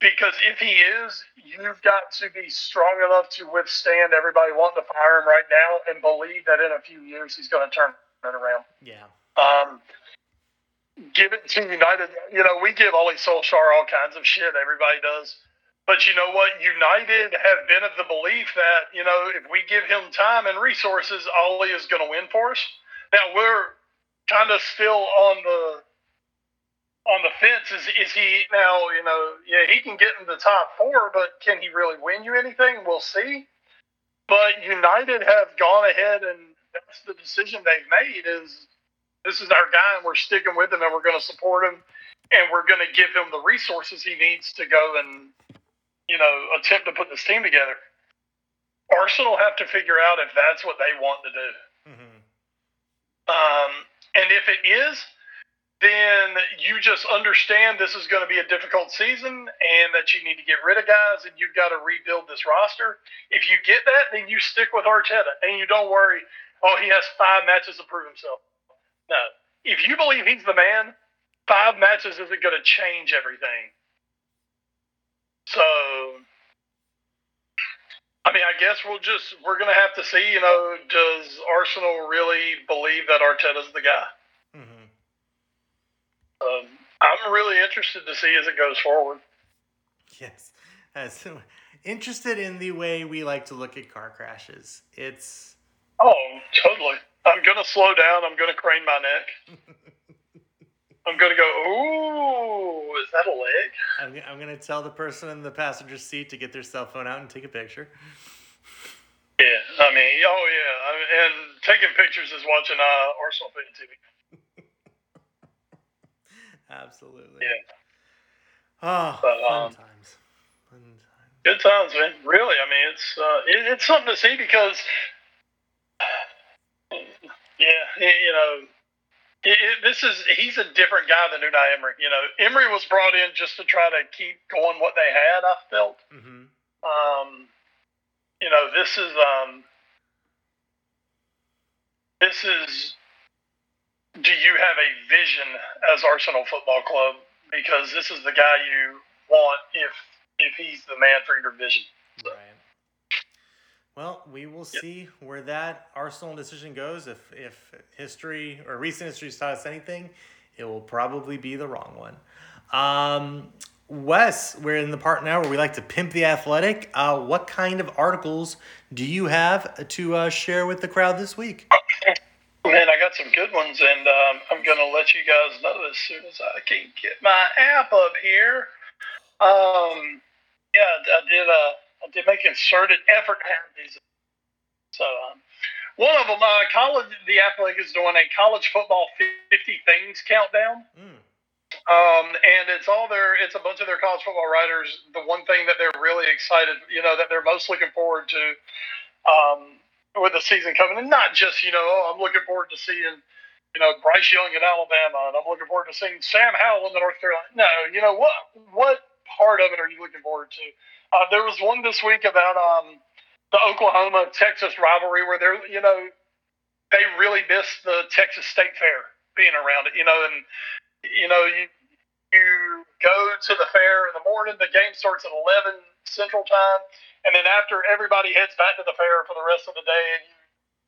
Because if he is, you've got to be strong enough to withstand everybody wanting to fire him right now and believe that in a few years he's going to turn it around. Yeah. Um, give it to United. You know, we give Ole Solskjaer all kinds of shit. Everybody does. But you know what? United have been of the belief that, you know, if we give him time and resources, Ole is going to win for us. Now, we're kind of still on the on the fence. Is, is he now, you know, yeah, he can get in the top four, but can he really win you anything? We'll see. But United have gone ahead and that's the decision they've made is this is our guy and we're sticking with him and we're going to support him and we're going to give him the resources he needs to go and you know, attempt to put this team together. Arsenal have to figure out if that's what they want to do. Mm-hmm. Um, and if it is, then you just understand this is going to be a difficult season and that you need to get rid of guys and you've got to rebuild this roster. If you get that, then you stick with Arteta and you don't worry, oh, he has five matches to prove himself. No. If you believe he's the man, five matches isn't going to change everything. So, I mean, I guess we'll just we're gonna have to see. You know, does Arsenal really believe that Arteta's the guy? Mm-hmm. Um, I'm really interested to see as it goes forward. Yes, as interested in the way we like to look at car crashes. It's oh, totally. I'm gonna slow down. I'm gonna crane my neck. I'm gonna go. Ooh, is that a leg? I'm, I'm gonna tell the person in the passenger seat to get their cell phone out and take a picture. Yeah, I mean, oh yeah, I mean, and taking pictures is watching uh, Arsenal Fan TV. Absolutely. Yeah. Oh, but, um, fun times. Fun times. Good times, man. Really, I mean, it's uh, it, it's something to see because, yeah, you know it, it, this is he's a different guy than Unai Emery. You know, Emery was brought in just to try to keep going what they had. I felt. Mm-hmm. Um, you know, this is um, this is. Do you have a vision as Arsenal Football Club? because this is the guy you want if if he's the man for your vision. Well, we will see where that Arsenal decision goes. If if history or recent history taught us anything, it will probably be the wrong one. Um, Wes, we're in the part now where we like to pimp the athletic. Uh, what kind of articles do you have to uh, share with the crowd this week? Man, I got some good ones, and um, I'm going to let you guys know as soon as I can get my app up here. Um, yeah, I did. Uh, Did make concerted effort to have these. So, um, one of them, uh, college, the athletic is doing a college football 50 things countdown. Mm. Um, and it's all their, it's a bunch of their college football writers. The one thing that they're really excited, you know, that they're most looking forward to, um, with the season coming, and not just, you know, oh, I'm looking forward to seeing, you know, Bryce Young in Alabama, and I'm looking forward to seeing Sam Howell in the North Carolina. No, you know what? What part of it are you looking forward to? Uh, there was one this week about um, the Oklahoma Texas rivalry where they're, you know, they really missed the Texas State Fair being around it, you know, and you know, you you go to the fair in the morning. The game starts at eleven Central Time, and then after everybody heads back to the fair for the rest of the day, and you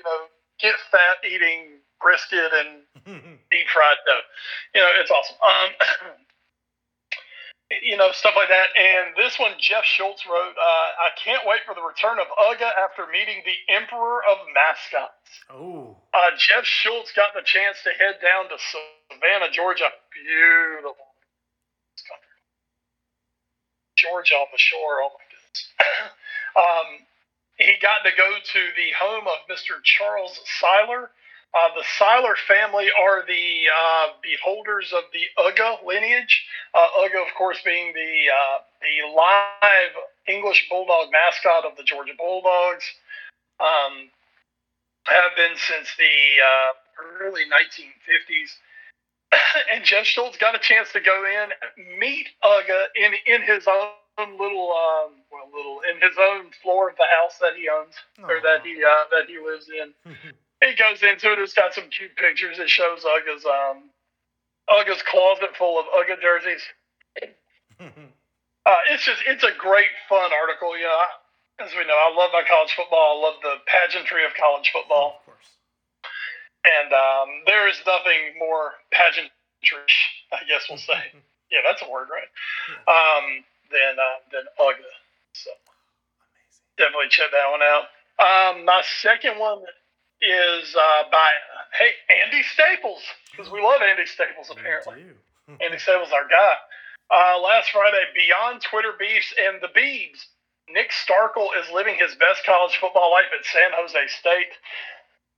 you know get fat eating brisket and deep fried dough. You know, it's awesome. Um, you know, stuff like that. And this one, Jeff Schultz wrote, uh, I can't wait for the return of Uga after meeting the Emperor of Mascots. Oh. Uh, Jeff Schultz got the chance to head down to Savannah, Georgia. Beautiful Georgia on the shore. Oh my goodness. um, he got to go to the home of Mr. Charles Seiler uh, the Seiler family are the uh, beholders of the Uga lineage. Uh, Uga, of course, being the uh, the live English bulldog mascot of the Georgia Bulldogs, um, have been since the uh, early 1950s. and Jeff Schultz got a chance to go in, meet Uga in in his own little, um, well, little in his own floor of the house that he owns Aww. or that he uh, that he lives in. it goes into it. It's got some cute pictures. It shows Uga's um Uga's closet full of Uga jerseys. uh, it's just it's a great fun article. You know, as we know, I love my college football. I love the pageantry of college football. of course. And um, there is nothing more pageantry, I guess we'll say. yeah, that's a word, right? Um, than uh, than Uga. So Amazing. definitely check that one out. Um, my second one is uh, by hey Andy Staples because we love Andy Staples apparently. Andy Staples our guy. Uh, last Friday, beyond Twitter beefs and the Beebs, Nick Starkel is living his best college football life at San Jose State.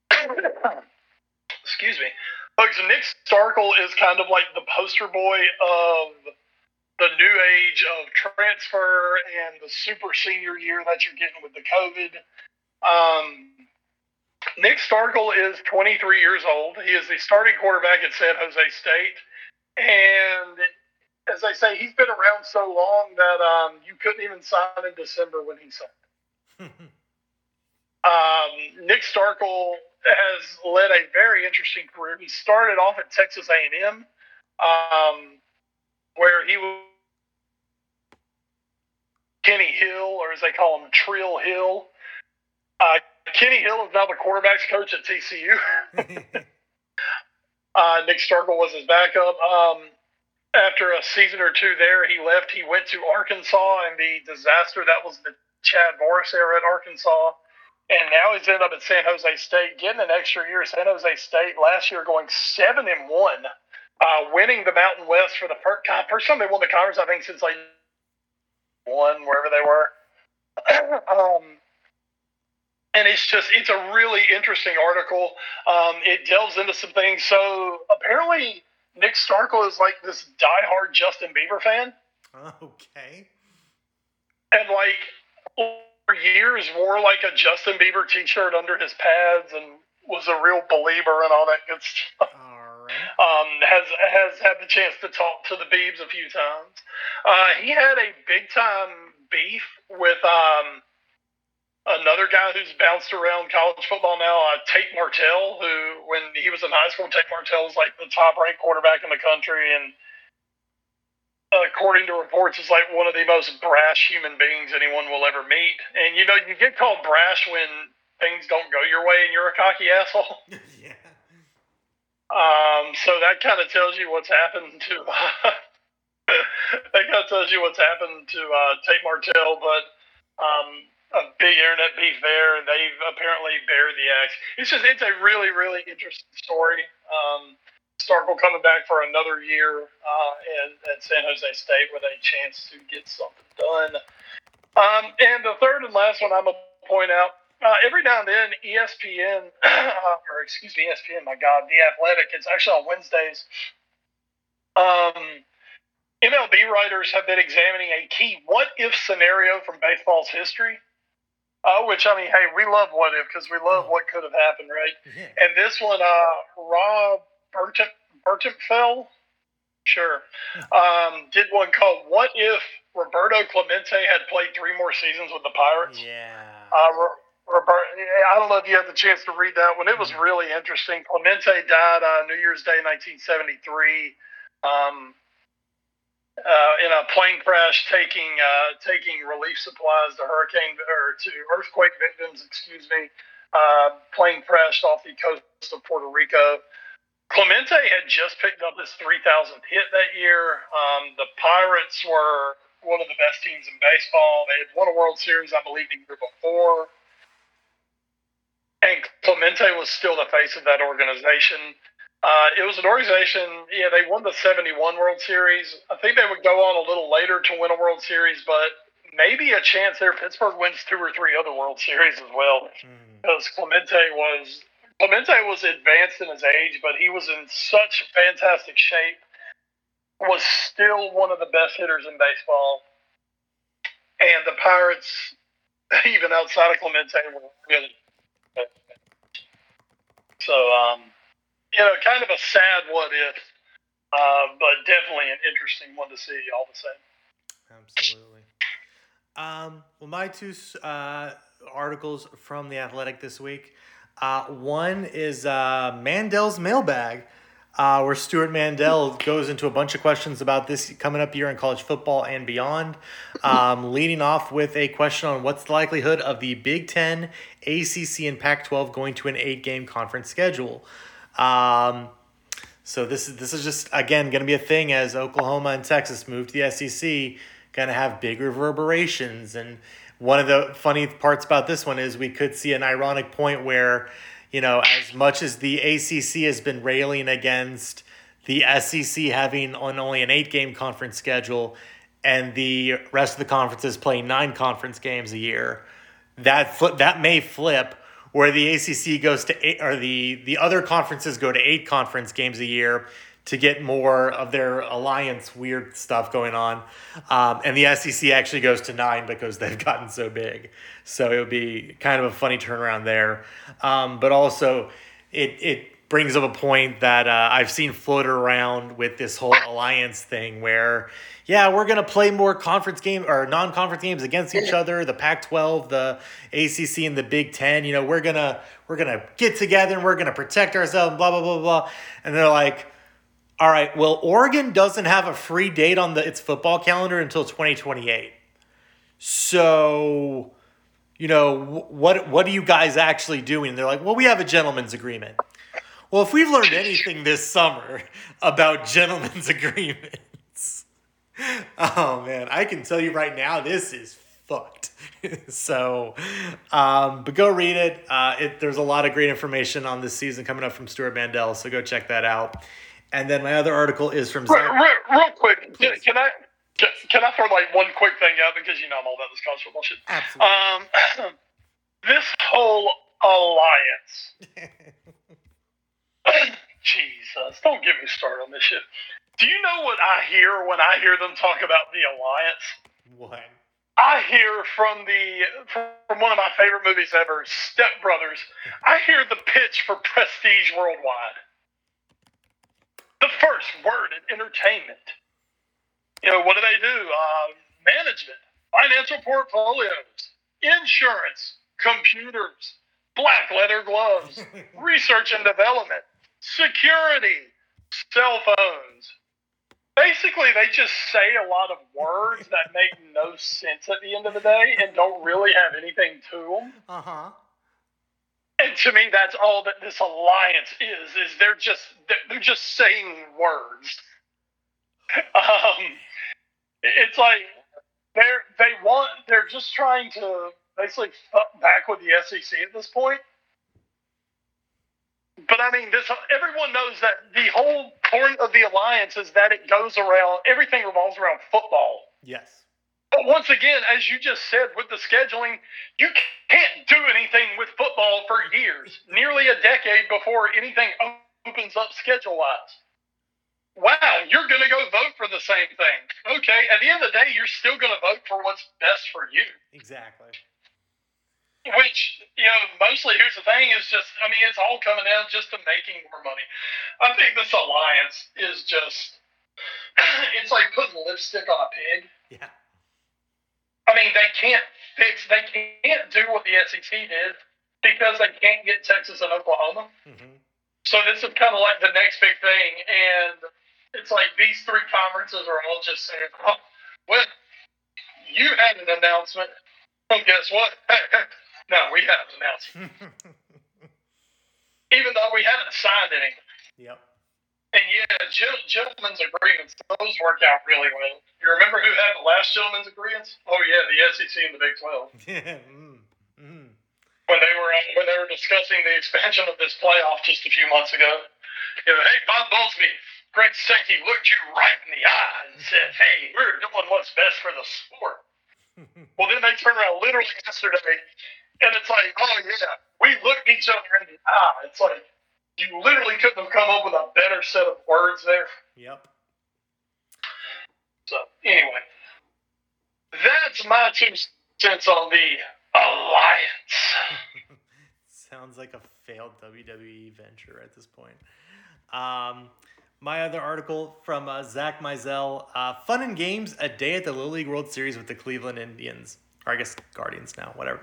Excuse me. Folks, Nick Starkel is kind of like the poster boy of the new age of transfer and the super senior year that you're getting with the COVID. Um, Nick Starkel is 23 years old. He is the starting quarterback at San Jose State. And as I say, he's been around so long that um, you couldn't even sign in December when he signed. um, Nick Starkel has led a very interesting career. He started off at Texas A&M, um, where he was Kenny Hill, or as they call him, Trill Hill. Uh, Kenny Hill is now the quarterbacks coach at TCU. uh, Nick Starkel was his backup. Um, after a season or two there, he left. He went to Arkansas and the disaster that was the Chad Morris era at Arkansas. And now he's ended up at San Jose State, getting an extra year. San Jose State last year going seven and one, uh, winning the Mountain West for the first, God, first time they won the conference, I think, since like one wherever they were. um, and it's just it's a really interesting article. Um, it delves into some things. So apparently, Nick Starkel is like this diehard Justin Bieber fan. Okay. And like for years wore like a Justin Bieber T-shirt under his pads and was a real believer and all that good stuff. All right. Um, has has had the chance to talk to the Beebs a few times. Uh, he had a big time beef with um, another guy who's bounced around college football now, uh, Tate Martell, who when he was in high school, Tate Martell was like the top ranked quarterback in the country, and according to reports, is like one of the most brash human beings anyone will ever meet. And you know, you get called brash when things don't go your way and you're a cocky asshole. yeah. Um, so that kind of tells you what's happened to. Uh, that kind of tells you what's happened to uh, Tate Martell, but um, a big internet beef there, and they've apparently bared the axe. It's just it's a really really interesting story. Um, Starkel coming back for another year uh, at, at San Jose State with a chance to get something done. Um, and the third and last one I'm gonna point out. Uh, every now and then, ESPN, uh, or excuse me, ESPN, my God, The Athletic, it's actually on Wednesdays. Um, MLB writers have been examining a key what if scenario from baseball's history. Uh, which I mean, hey, we love what if because we love what could have happened, right? Yeah. And this one, uh, Rob Burton Burtenfeld, sure, um, did one called "What If Roberto Clemente Had Played Three More Seasons with the Pirates." Yeah. Uh, Robert, I don't know if you had the chance to read that one. It was mm-hmm. really interesting. Clemente died on New Year's Day, 1973. Um, uh, in a plane crash taking uh, taking relief supplies to hurricane or to earthquake victims. Excuse me. Uh, plane crashed off the coast of Puerto Rico. Clemente had just picked up his 3,000th hit that year. Um, the Pirates were one of the best teams in baseball. They had won a World Series, I believe, the year before. And Clemente was still the face of that organization. Uh, it was an organization, yeah, they won the 71 World Series. I think they would go on a little later to win a World Series, but maybe a chance there Pittsburgh wins two or three other World Series as well. Mm. Because Clemente was Clemente was advanced in his age, but he was in such fantastic shape. Was still one of the best hitters in baseball. And the Pirates, even outside of Clemente, were really so um, you know, kind of a sad what if, uh, but definitely an interesting one to see all the same. Absolutely. Um, well, my two uh, articles from the Athletic this week. Uh, one is uh, Mandel's mailbag, uh, where Stewart Mandel goes into a bunch of questions about this coming up year in college football and beyond. Um, leading off with a question on what's the likelihood of the Big Ten, ACC, and Pac 12 going to an eight game conference schedule. Um, so this is this is just again going to be a thing as Oklahoma and Texas move to the SEC, going to have big reverberations. And one of the funny parts about this one is we could see an ironic point where, you know, as much as the ACC has been railing against the SEC having on only an eight game conference schedule, and the rest of the conferences playing nine conference games a year, that flip that may flip where the ACC goes to eight, or the the other conferences go to eight conference games a year to get more of their alliance weird stuff going on, um, and the SEC actually goes to nine because they've gotten so big. So it would be kind of a funny turnaround there, um, but also it it brings up a point that uh, I've seen floated around with this whole alliance thing where yeah, we're gonna play more conference game or non-conference games against each other. The Pac-12, the ACC, and the Big Ten. You know, we're gonna we're gonna get together and we're gonna protect ourselves. Blah blah blah blah. And they're like, all right, well, Oregon doesn't have a free date on the its football calendar until 2028. So, you know, what what are you guys actually doing? And they're like, well, we have a gentleman's agreement. Well, if we've learned anything this summer about gentlemen's agreements, oh man, I can tell you right now, this is fucked. so, um, but go read it. Uh, it. There's a lot of great information on this season coming up from Stewart Mandel, so go check that out. And then my other article is from real, real, real quick. Can, can I can, can, I throw like one quick thing out because you know I'm all about this college football shit. Absolutely. Um, this whole alliance. Jesus, don't get me started on this shit. Do you know what I hear when I hear them talk about the alliance? What? I hear from the from one of my favorite movies ever, Step Brothers. I hear the pitch for Prestige Worldwide. The first word in entertainment. You know what do they do? Uh, management, financial portfolios, insurance, computers, black leather gloves, research and development, security, cell phones, basically they just say a lot of words that make no sense at the end of the day and don't really have anything to them. Uh huh. And to me, that's all that this alliance is. Is they're just they're just saying words. Um, it's like they're they want they're just trying to basically fuck back with the SEC at this point. But I mean, this everyone knows that the whole point of the alliance is that it goes around everything revolves around football. Yes. But once again, as you just said, with the scheduling, you can't do anything with football for years, nearly a decade before anything opens up schedule wise. Wow, you're going to go vote for the same thing. Okay, at the end of the day, you're still going to vote for what's best for you. Exactly. Which, you know, mostly here's the thing is just, I mean, it's all coming down just to making more money. I think this alliance is just, it's like putting lipstick on a pig. Yeah. I mean, they can't fix, they can't do what the SEC did because they can't get Texas and Oklahoma. Mm-hmm. So this is kind of like the next big thing. And it's like these three conferences are all just saying, oh, well, you had an announcement. Well, guess what? no, we haven't announced. Even though we haven't signed anything. Yep. And yeah, gentlemen's agreements, those work out really well. You remember who had the last gentlemen's agreements? Oh yeah, the SEC and the Big Twelve. mm, mm. When they were when they were discussing the expansion of this playoff just a few months ago, you know, hey Bob Bowlesby, Greg Sankey looked you right in the eye and said, "Hey, we're doing what's best for the sport." well, then they turned around literally yesterday, and it's like, oh yeah, we looked each other in the eye. It's like you literally couldn't have come up with a better set of words there. Yep. So anyway, that's my two cents on the alliance. Sounds like a failed WWE venture at this point. Um, my other article from uh, Zack Meisel, uh, Fun and Games, a day at the Little League World Series with the Cleveland Indians. Or I guess Guardians now, whatever.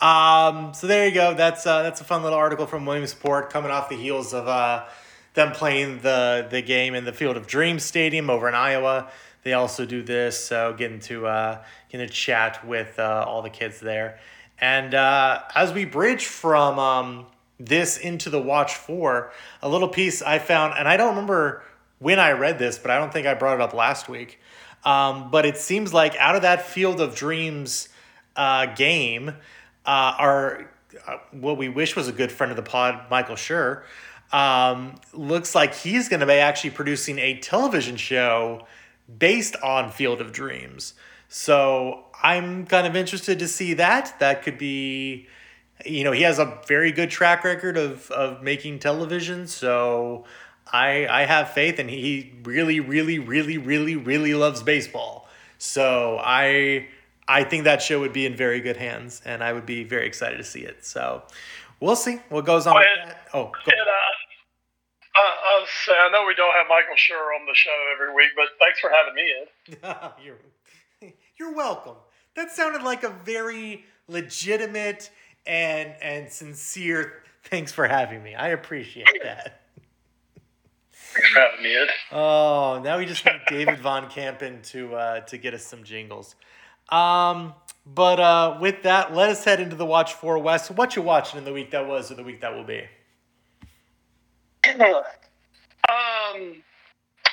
Um, so there you go. That's uh, that's a fun little article from Williamsport coming off the heels of uh, them playing the, the game in the Field of Dreams Stadium over in Iowa. They also do this, so getting to uh, getting to chat with uh, all the kids there. And uh, as we bridge from um, this into the Watch 4, a little piece I found, and I don't remember when I read this, but I don't think I brought it up last week. Um, but it seems like out of that Field of Dreams uh, game, uh, our uh, what we wish was a good friend of the pod, Michael Schur, um, looks like he's going to be actually producing a television show based on Field of Dreams. So I'm kind of interested to see that. That could be, you know, he has a very good track record of, of making television. So I, I have faith and he really, really, really, really, really loves baseball. So I, I think that show would be in very good hands and I would be very excited to see it. So we'll see what goes on oh, with that. Oh, go and, uh, uh, I know we don't have Michael Schur on the show every week, but thanks for having me in. you're, you're welcome. That sounded like a very legitimate and and sincere thanks for having me. I appreciate that. Thanks for having me in. Oh, now we just need David Von Campen to uh, to get us some jingles. Um, but uh, with that, let us head into the watch for Wes. What you watching in the week that was or the week that will be? Um,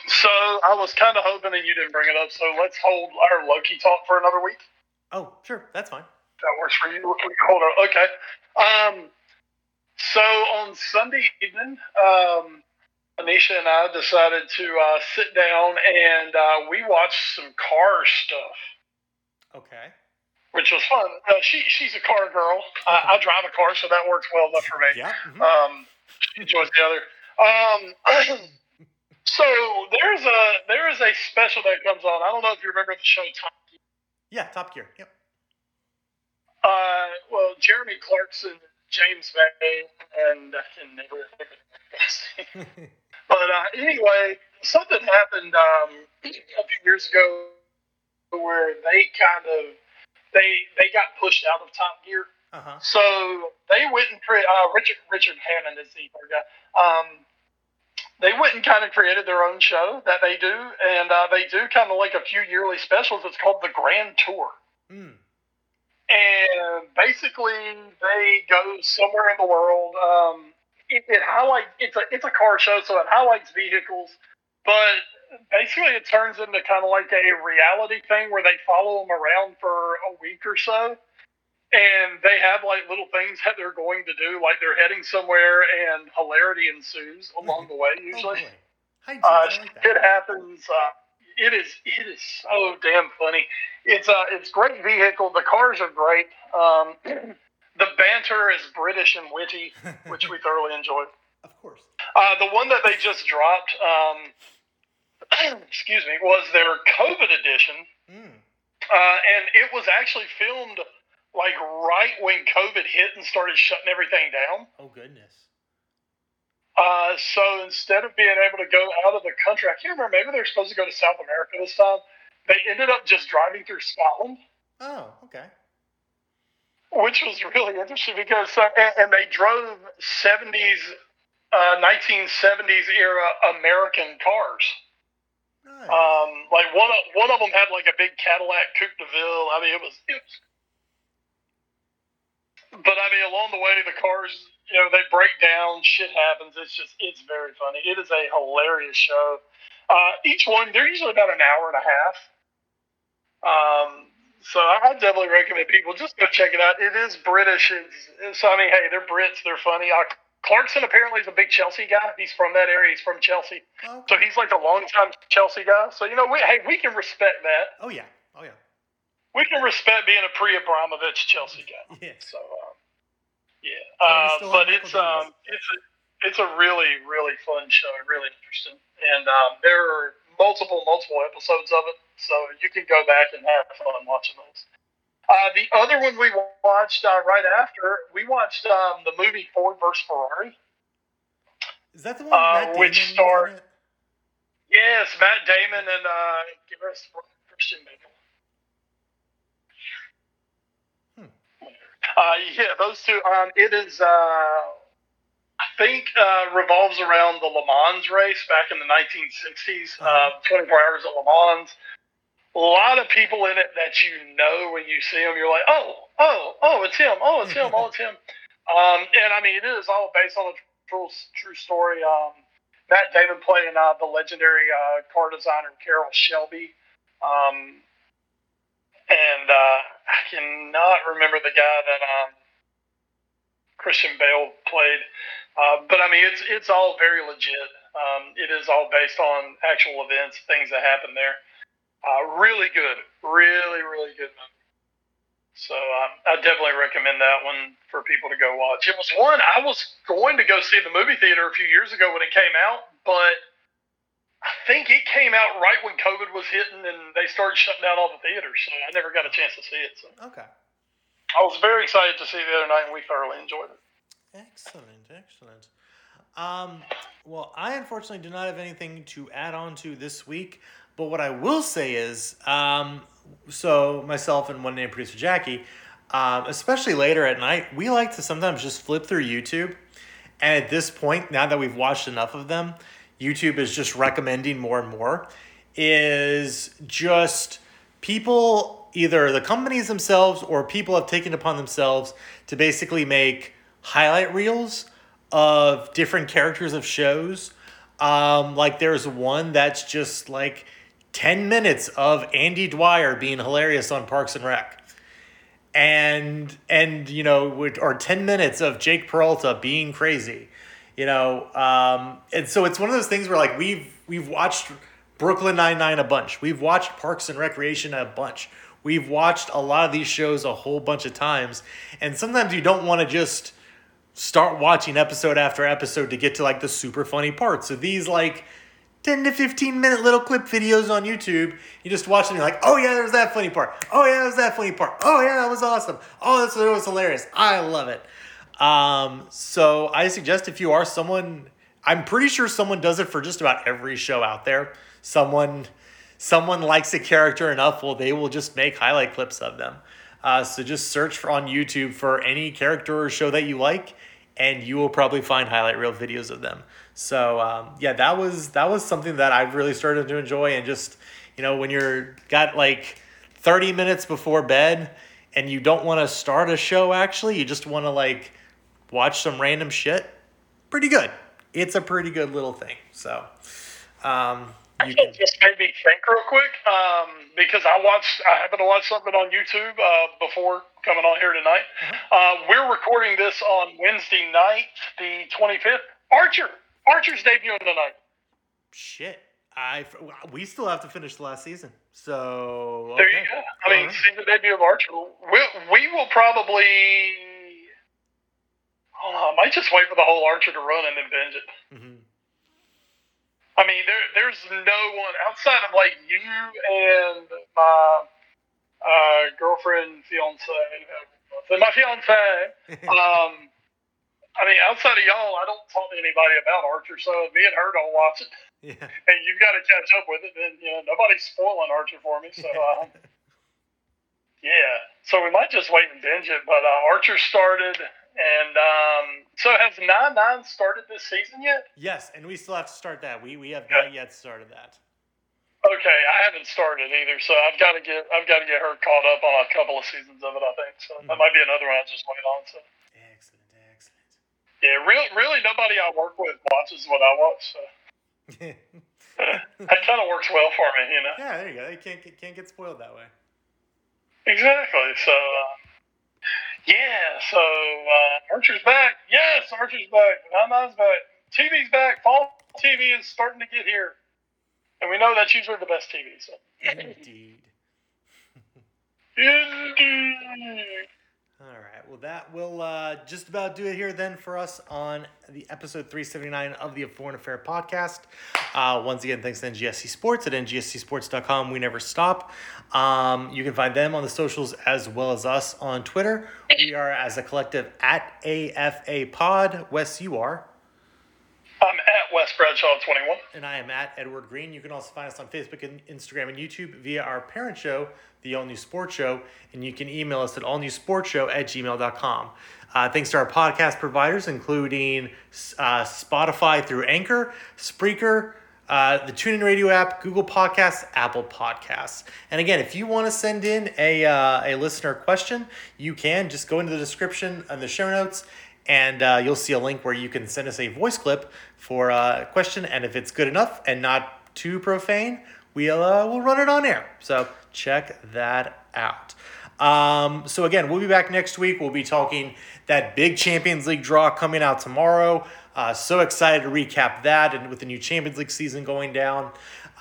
so I was kind of hoping that you didn't bring it up. So let's hold our Loki talk for another week. Oh, sure, that's fine. That works for you. Hold on. Okay. Um, so on Sunday evening, um, Anisha and I decided to uh, sit down and uh, we watched some car stuff. Okay. Which was fun. Uh, she she's a car girl. Okay. I, I, drive a car, so that works well enough for me. Yeah. Mm-hmm. Um, she enjoys the other. Um, so there's a there is a special that comes on. I don't know if you remember the show Top Gear. Yeah, Top Gear. Yep. Uh, well, Jeremy Clarkson, James May, and I can never remember But uh, anyway, something happened um, a few years ago where they kind of they they got pushed out of Top Gear. Uh-huh. So they went and uh, Richard Richard Hammond is the guy. Um, they went and kind of created their own show that they do, and uh, they do kind of like a few yearly specials. It's called the Grand Tour. Mm. And basically, they go somewhere in the world. Um, it, it highlights it's a it's a car show, so it highlights vehicles, but basically it turns into kind of like a reality thing where they follow them around for a week or so and they have like little things that they're going to do, like they're heading somewhere, and hilarity ensues along the way. Oh, usually, oh uh, like it happens. Uh, it is it is so damn funny. It's uh it's great vehicle. The cars are great. Um, the banter is British and witty, which we thoroughly enjoyed. Of course. Uh, the one that they just dropped, um, excuse me, was their COVID edition, mm. uh, and it was actually filmed like right when COVID hit and started shutting everything down. Oh goodness. Uh, so instead of being able to go out of the country, I can't remember. Maybe they're supposed to go to South America this time. They ended up just driving through Scotland. Oh, okay. Which was really interesting because, uh, and, and, they drove 70s, uh, 1970s era American cars. Nice. Um, like one of one of them had like a big Cadillac Coupe de Ville. I mean, it was it was but I mean, along the way, the cars, you know, they break down. Shit happens. It's just, it's very funny. It is a hilarious show. Uh, each one, they're usually about an hour and a half. Um, so I definitely recommend people just go check it out. It is British. It's, so I mean, hey, they're Brits. They're funny. Uh, Clarkson apparently is a big Chelsea guy. He's from that area. He's from Chelsea, okay. so he's like a longtime Chelsea guy. So you know, we, hey, we can respect that. Oh yeah, oh yeah we can respect being a pre-Abramovich Chelsea guy. Yeah. So, um, yeah. Uh, but it's um, it's a it's a really really fun show, really interesting, and um, there are multiple multiple episodes of it, so you can go back and have fun watching those. Uh, the other one we watched uh, right after, we watched um, the movie Ford vs Ferrari. Is that the one uh, which starred? Yes, Matt Damon and uh, Christian Bale. Uh, yeah, those two. Um, it is. Uh, I think uh, revolves around the Le Mans race back in the 1960s. Uh-huh. 24 Hours at Le Mans. A lot of people in it that you know when you see them, you're like, oh, oh, oh, it's him. Oh, it's him. oh, it's him. Um, and I mean, it is all based on a true, true story. Um, Matt Damon playing uh, the legendary uh, car designer Carroll Shelby. Um, and uh, I cannot remember the guy that um, Christian Bale played. Uh, but I mean, it's it's all very legit. Um, it is all based on actual events, things that happened there. Uh, really good, really really good movie. So um, I definitely recommend that one for people to go watch. It was one I was going to go see the movie theater a few years ago when it came out, but I think it came out right when COVID was hitting and they started shutting down all the theaters, so I never got a chance to see it. So. Okay. I was very excited to see it the other night, and we thoroughly enjoyed it. Excellent, excellent. Um, well, I unfortunately do not have anything to add on to this week, but what I will say is, um, so myself and one named producer Jackie, um, especially later at night, we like to sometimes just flip through YouTube. And at this point, now that we've watched enough of them, YouTube is just recommending more and more is just people, either the companies themselves or people have taken upon themselves to basically make highlight reels of different characters of shows. Um, like there's one that's just like 10 minutes of Andy Dwyer being hilarious on Parks and Rec. And and you know, or 10 minutes of Jake Peralta being crazy you know um, and so it's one of those things where like we've we've watched brooklyn 99 a bunch. We've watched parks and recreation a bunch. We've watched a lot of these shows a whole bunch of times. And sometimes you don't want to just start watching episode after episode to get to like the super funny parts. So these like 10 to 15 minute little clip videos on YouTube. You just watch them, and you're like, oh yeah, there's that funny part. Oh yeah, there's that funny part. Oh yeah, that was awesome. Oh, this was hilarious. I love it. Um, so I suggest if you are someone, I'm pretty sure someone does it for just about every show out there. Someone, someone likes a character enough, well, they will just make highlight clips of them. Uh, so just search for, on YouTube for any character or show that you like, and you will probably find highlight reel videos of them. So um, yeah, that was that was something that I really started to enjoy, and just you know when you're got like thirty minutes before bed and you don't want to start a show actually, you just want to like watch some random shit. Pretty good. It's a pretty good little thing. So. Um, you can... just made me think real quick um, because I watched. I happened to watch something on YouTube uh, before coming on here tonight. Uh-huh. Uh, we're recording this on Wednesday night, the twenty fifth. Archer, Archer's debuting tonight. Shit, I we still have to finish the last season. So okay. there you go. I mean, right. season debut of Archer. We we will probably. Oh, I might just wait for the whole Archer to run and then binge it. Mm-hmm. I mean, there there's no one outside of like you and my uh, girlfriend, fiance, uh, my fiance. um, I mean, outside of y'all, I don't talk to anybody about Archer, so me and her don't watch it. Yeah. And you've got to catch up with it, and you know nobody's spoiling Archer for me, so. Um, yeah, so we might just wait and binge it. But uh, Archer started and um, so has nine nine started this season yet? Yes, and we still have to start that. We we have not yet started that. Okay, I haven't started either, so I've got to get I've got to get her caught up on a couple of seasons of it. I think so. Mm-hmm. That might be another one I just wait on. So. Yeah, really, really, nobody I work with watches what I watch. So. that kind of works well for me, you know. Yeah, there you go. You can't can't get spoiled that way. Exactly. So. Uh, yeah, so uh, Archer's back. Yes, Archer's back. Nana's back. TV's back. Fall TV is starting to get here. And we know that that's usually the best TV. So. Indeed. Indeed. All right. Well, that will uh, just about do it here then for us on the episode 379 of the Foreign Affair podcast. Uh, once again, thanks to NGSC Sports at ngscsports.com. We never stop. Um, you can find them on the socials as well as us on Twitter. We are as a collective at AFA Pod. Wes, you are. I'm at Wes Bradshaw 21. And I am at Edward Greene. You can also find us on Facebook and Instagram and YouTube via our parent show, The All New Sports Show. And you can email us at allnewsportshow at gmail.com. Uh, thanks to our podcast providers, including uh, Spotify through Anchor, Spreaker, uh, the TuneIn Radio app, Google Podcasts, Apple Podcasts. And again, if you want to send in a, uh, a listener question, you can just go into the description and the show notes and uh, you'll see a link where you can send us a voice clip for a question. And if it's good enough and not too profane, we'll uh, we'll run it on air. So check that out. Um, so again, we'll be back next week. We'll be talking that big Champions League draw coming out tomorrow. Uh, so excited to recap that, and with the new Champions League season going down.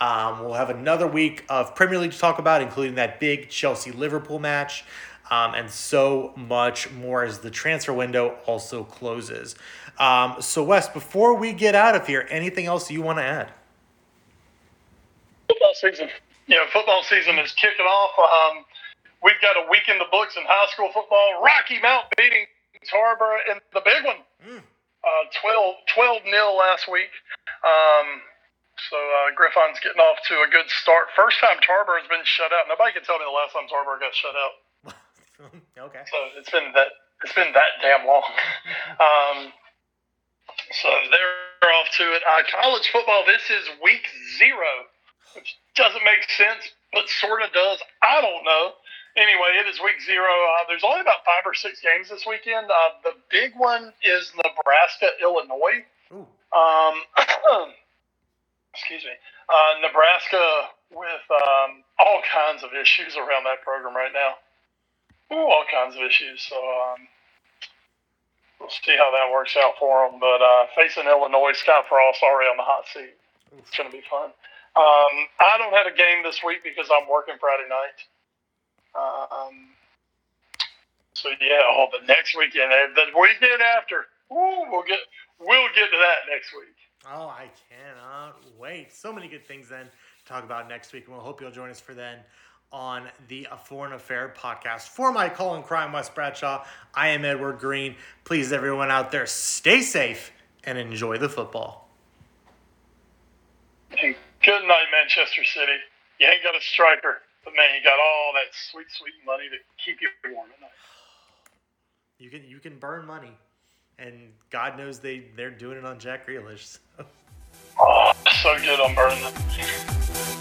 Um, we'll have another week of Premier League to talk about, including that big Chelsea Liverpool match um, and so much more as the transfer window also closes. Um, so, Wes, before we get out of here, anything else you want to add? Season. Yeah, football season is kicking off. Um, we've got a week in the books in high school football. Rocky Mount beating Tarboro in the big one. Mm. Uh, 12, 12 nil last week. Um, so uh, Griffin's getting off to a good start. First time Tarboro's been shut out. Nobody can tell me the last time Tarboro got shut out. okay. So it's been that it's been that damn long. um, so they're off to it. Uh, college football. This is week zero, which doesn't make sense, but sort of does. I don't know. Anyway, it is week zero. Uh, there's only about five or six games this weekend. Uh, the big one is Nebraska, Illinois. Um, excuse me. Uh, Nebraska with um, all kinds of issues around that program right now. Ooh, all kinds of issues. So um, we'll see how that works out for them. But uh, facing Illinois, Scott Frost already on the hot seat. It's going to be fun. Um, I don't have a game this week because I'm working Friday night. Um, so yeah, oh, the next weekend, eh, the weekend after, ooh, we'll get we'll get to that next week. Oh, I cannot wait! So many good things then to talk about next week, and we'll hope you'll join us for then on the A Foreign Affair podcast. For my Colin Crime Wes Bradshaw, I am Edward Greene. Please, everyone out there, stay safe and enjoy the football. Good night, Manchester City. You ain't got a striker, but man, you got all that sweet, sweet money to keep you warm at night. You can you can burn money. and God knows they they're doing it on Jack Grealish. So. Oh, so good on Burnley.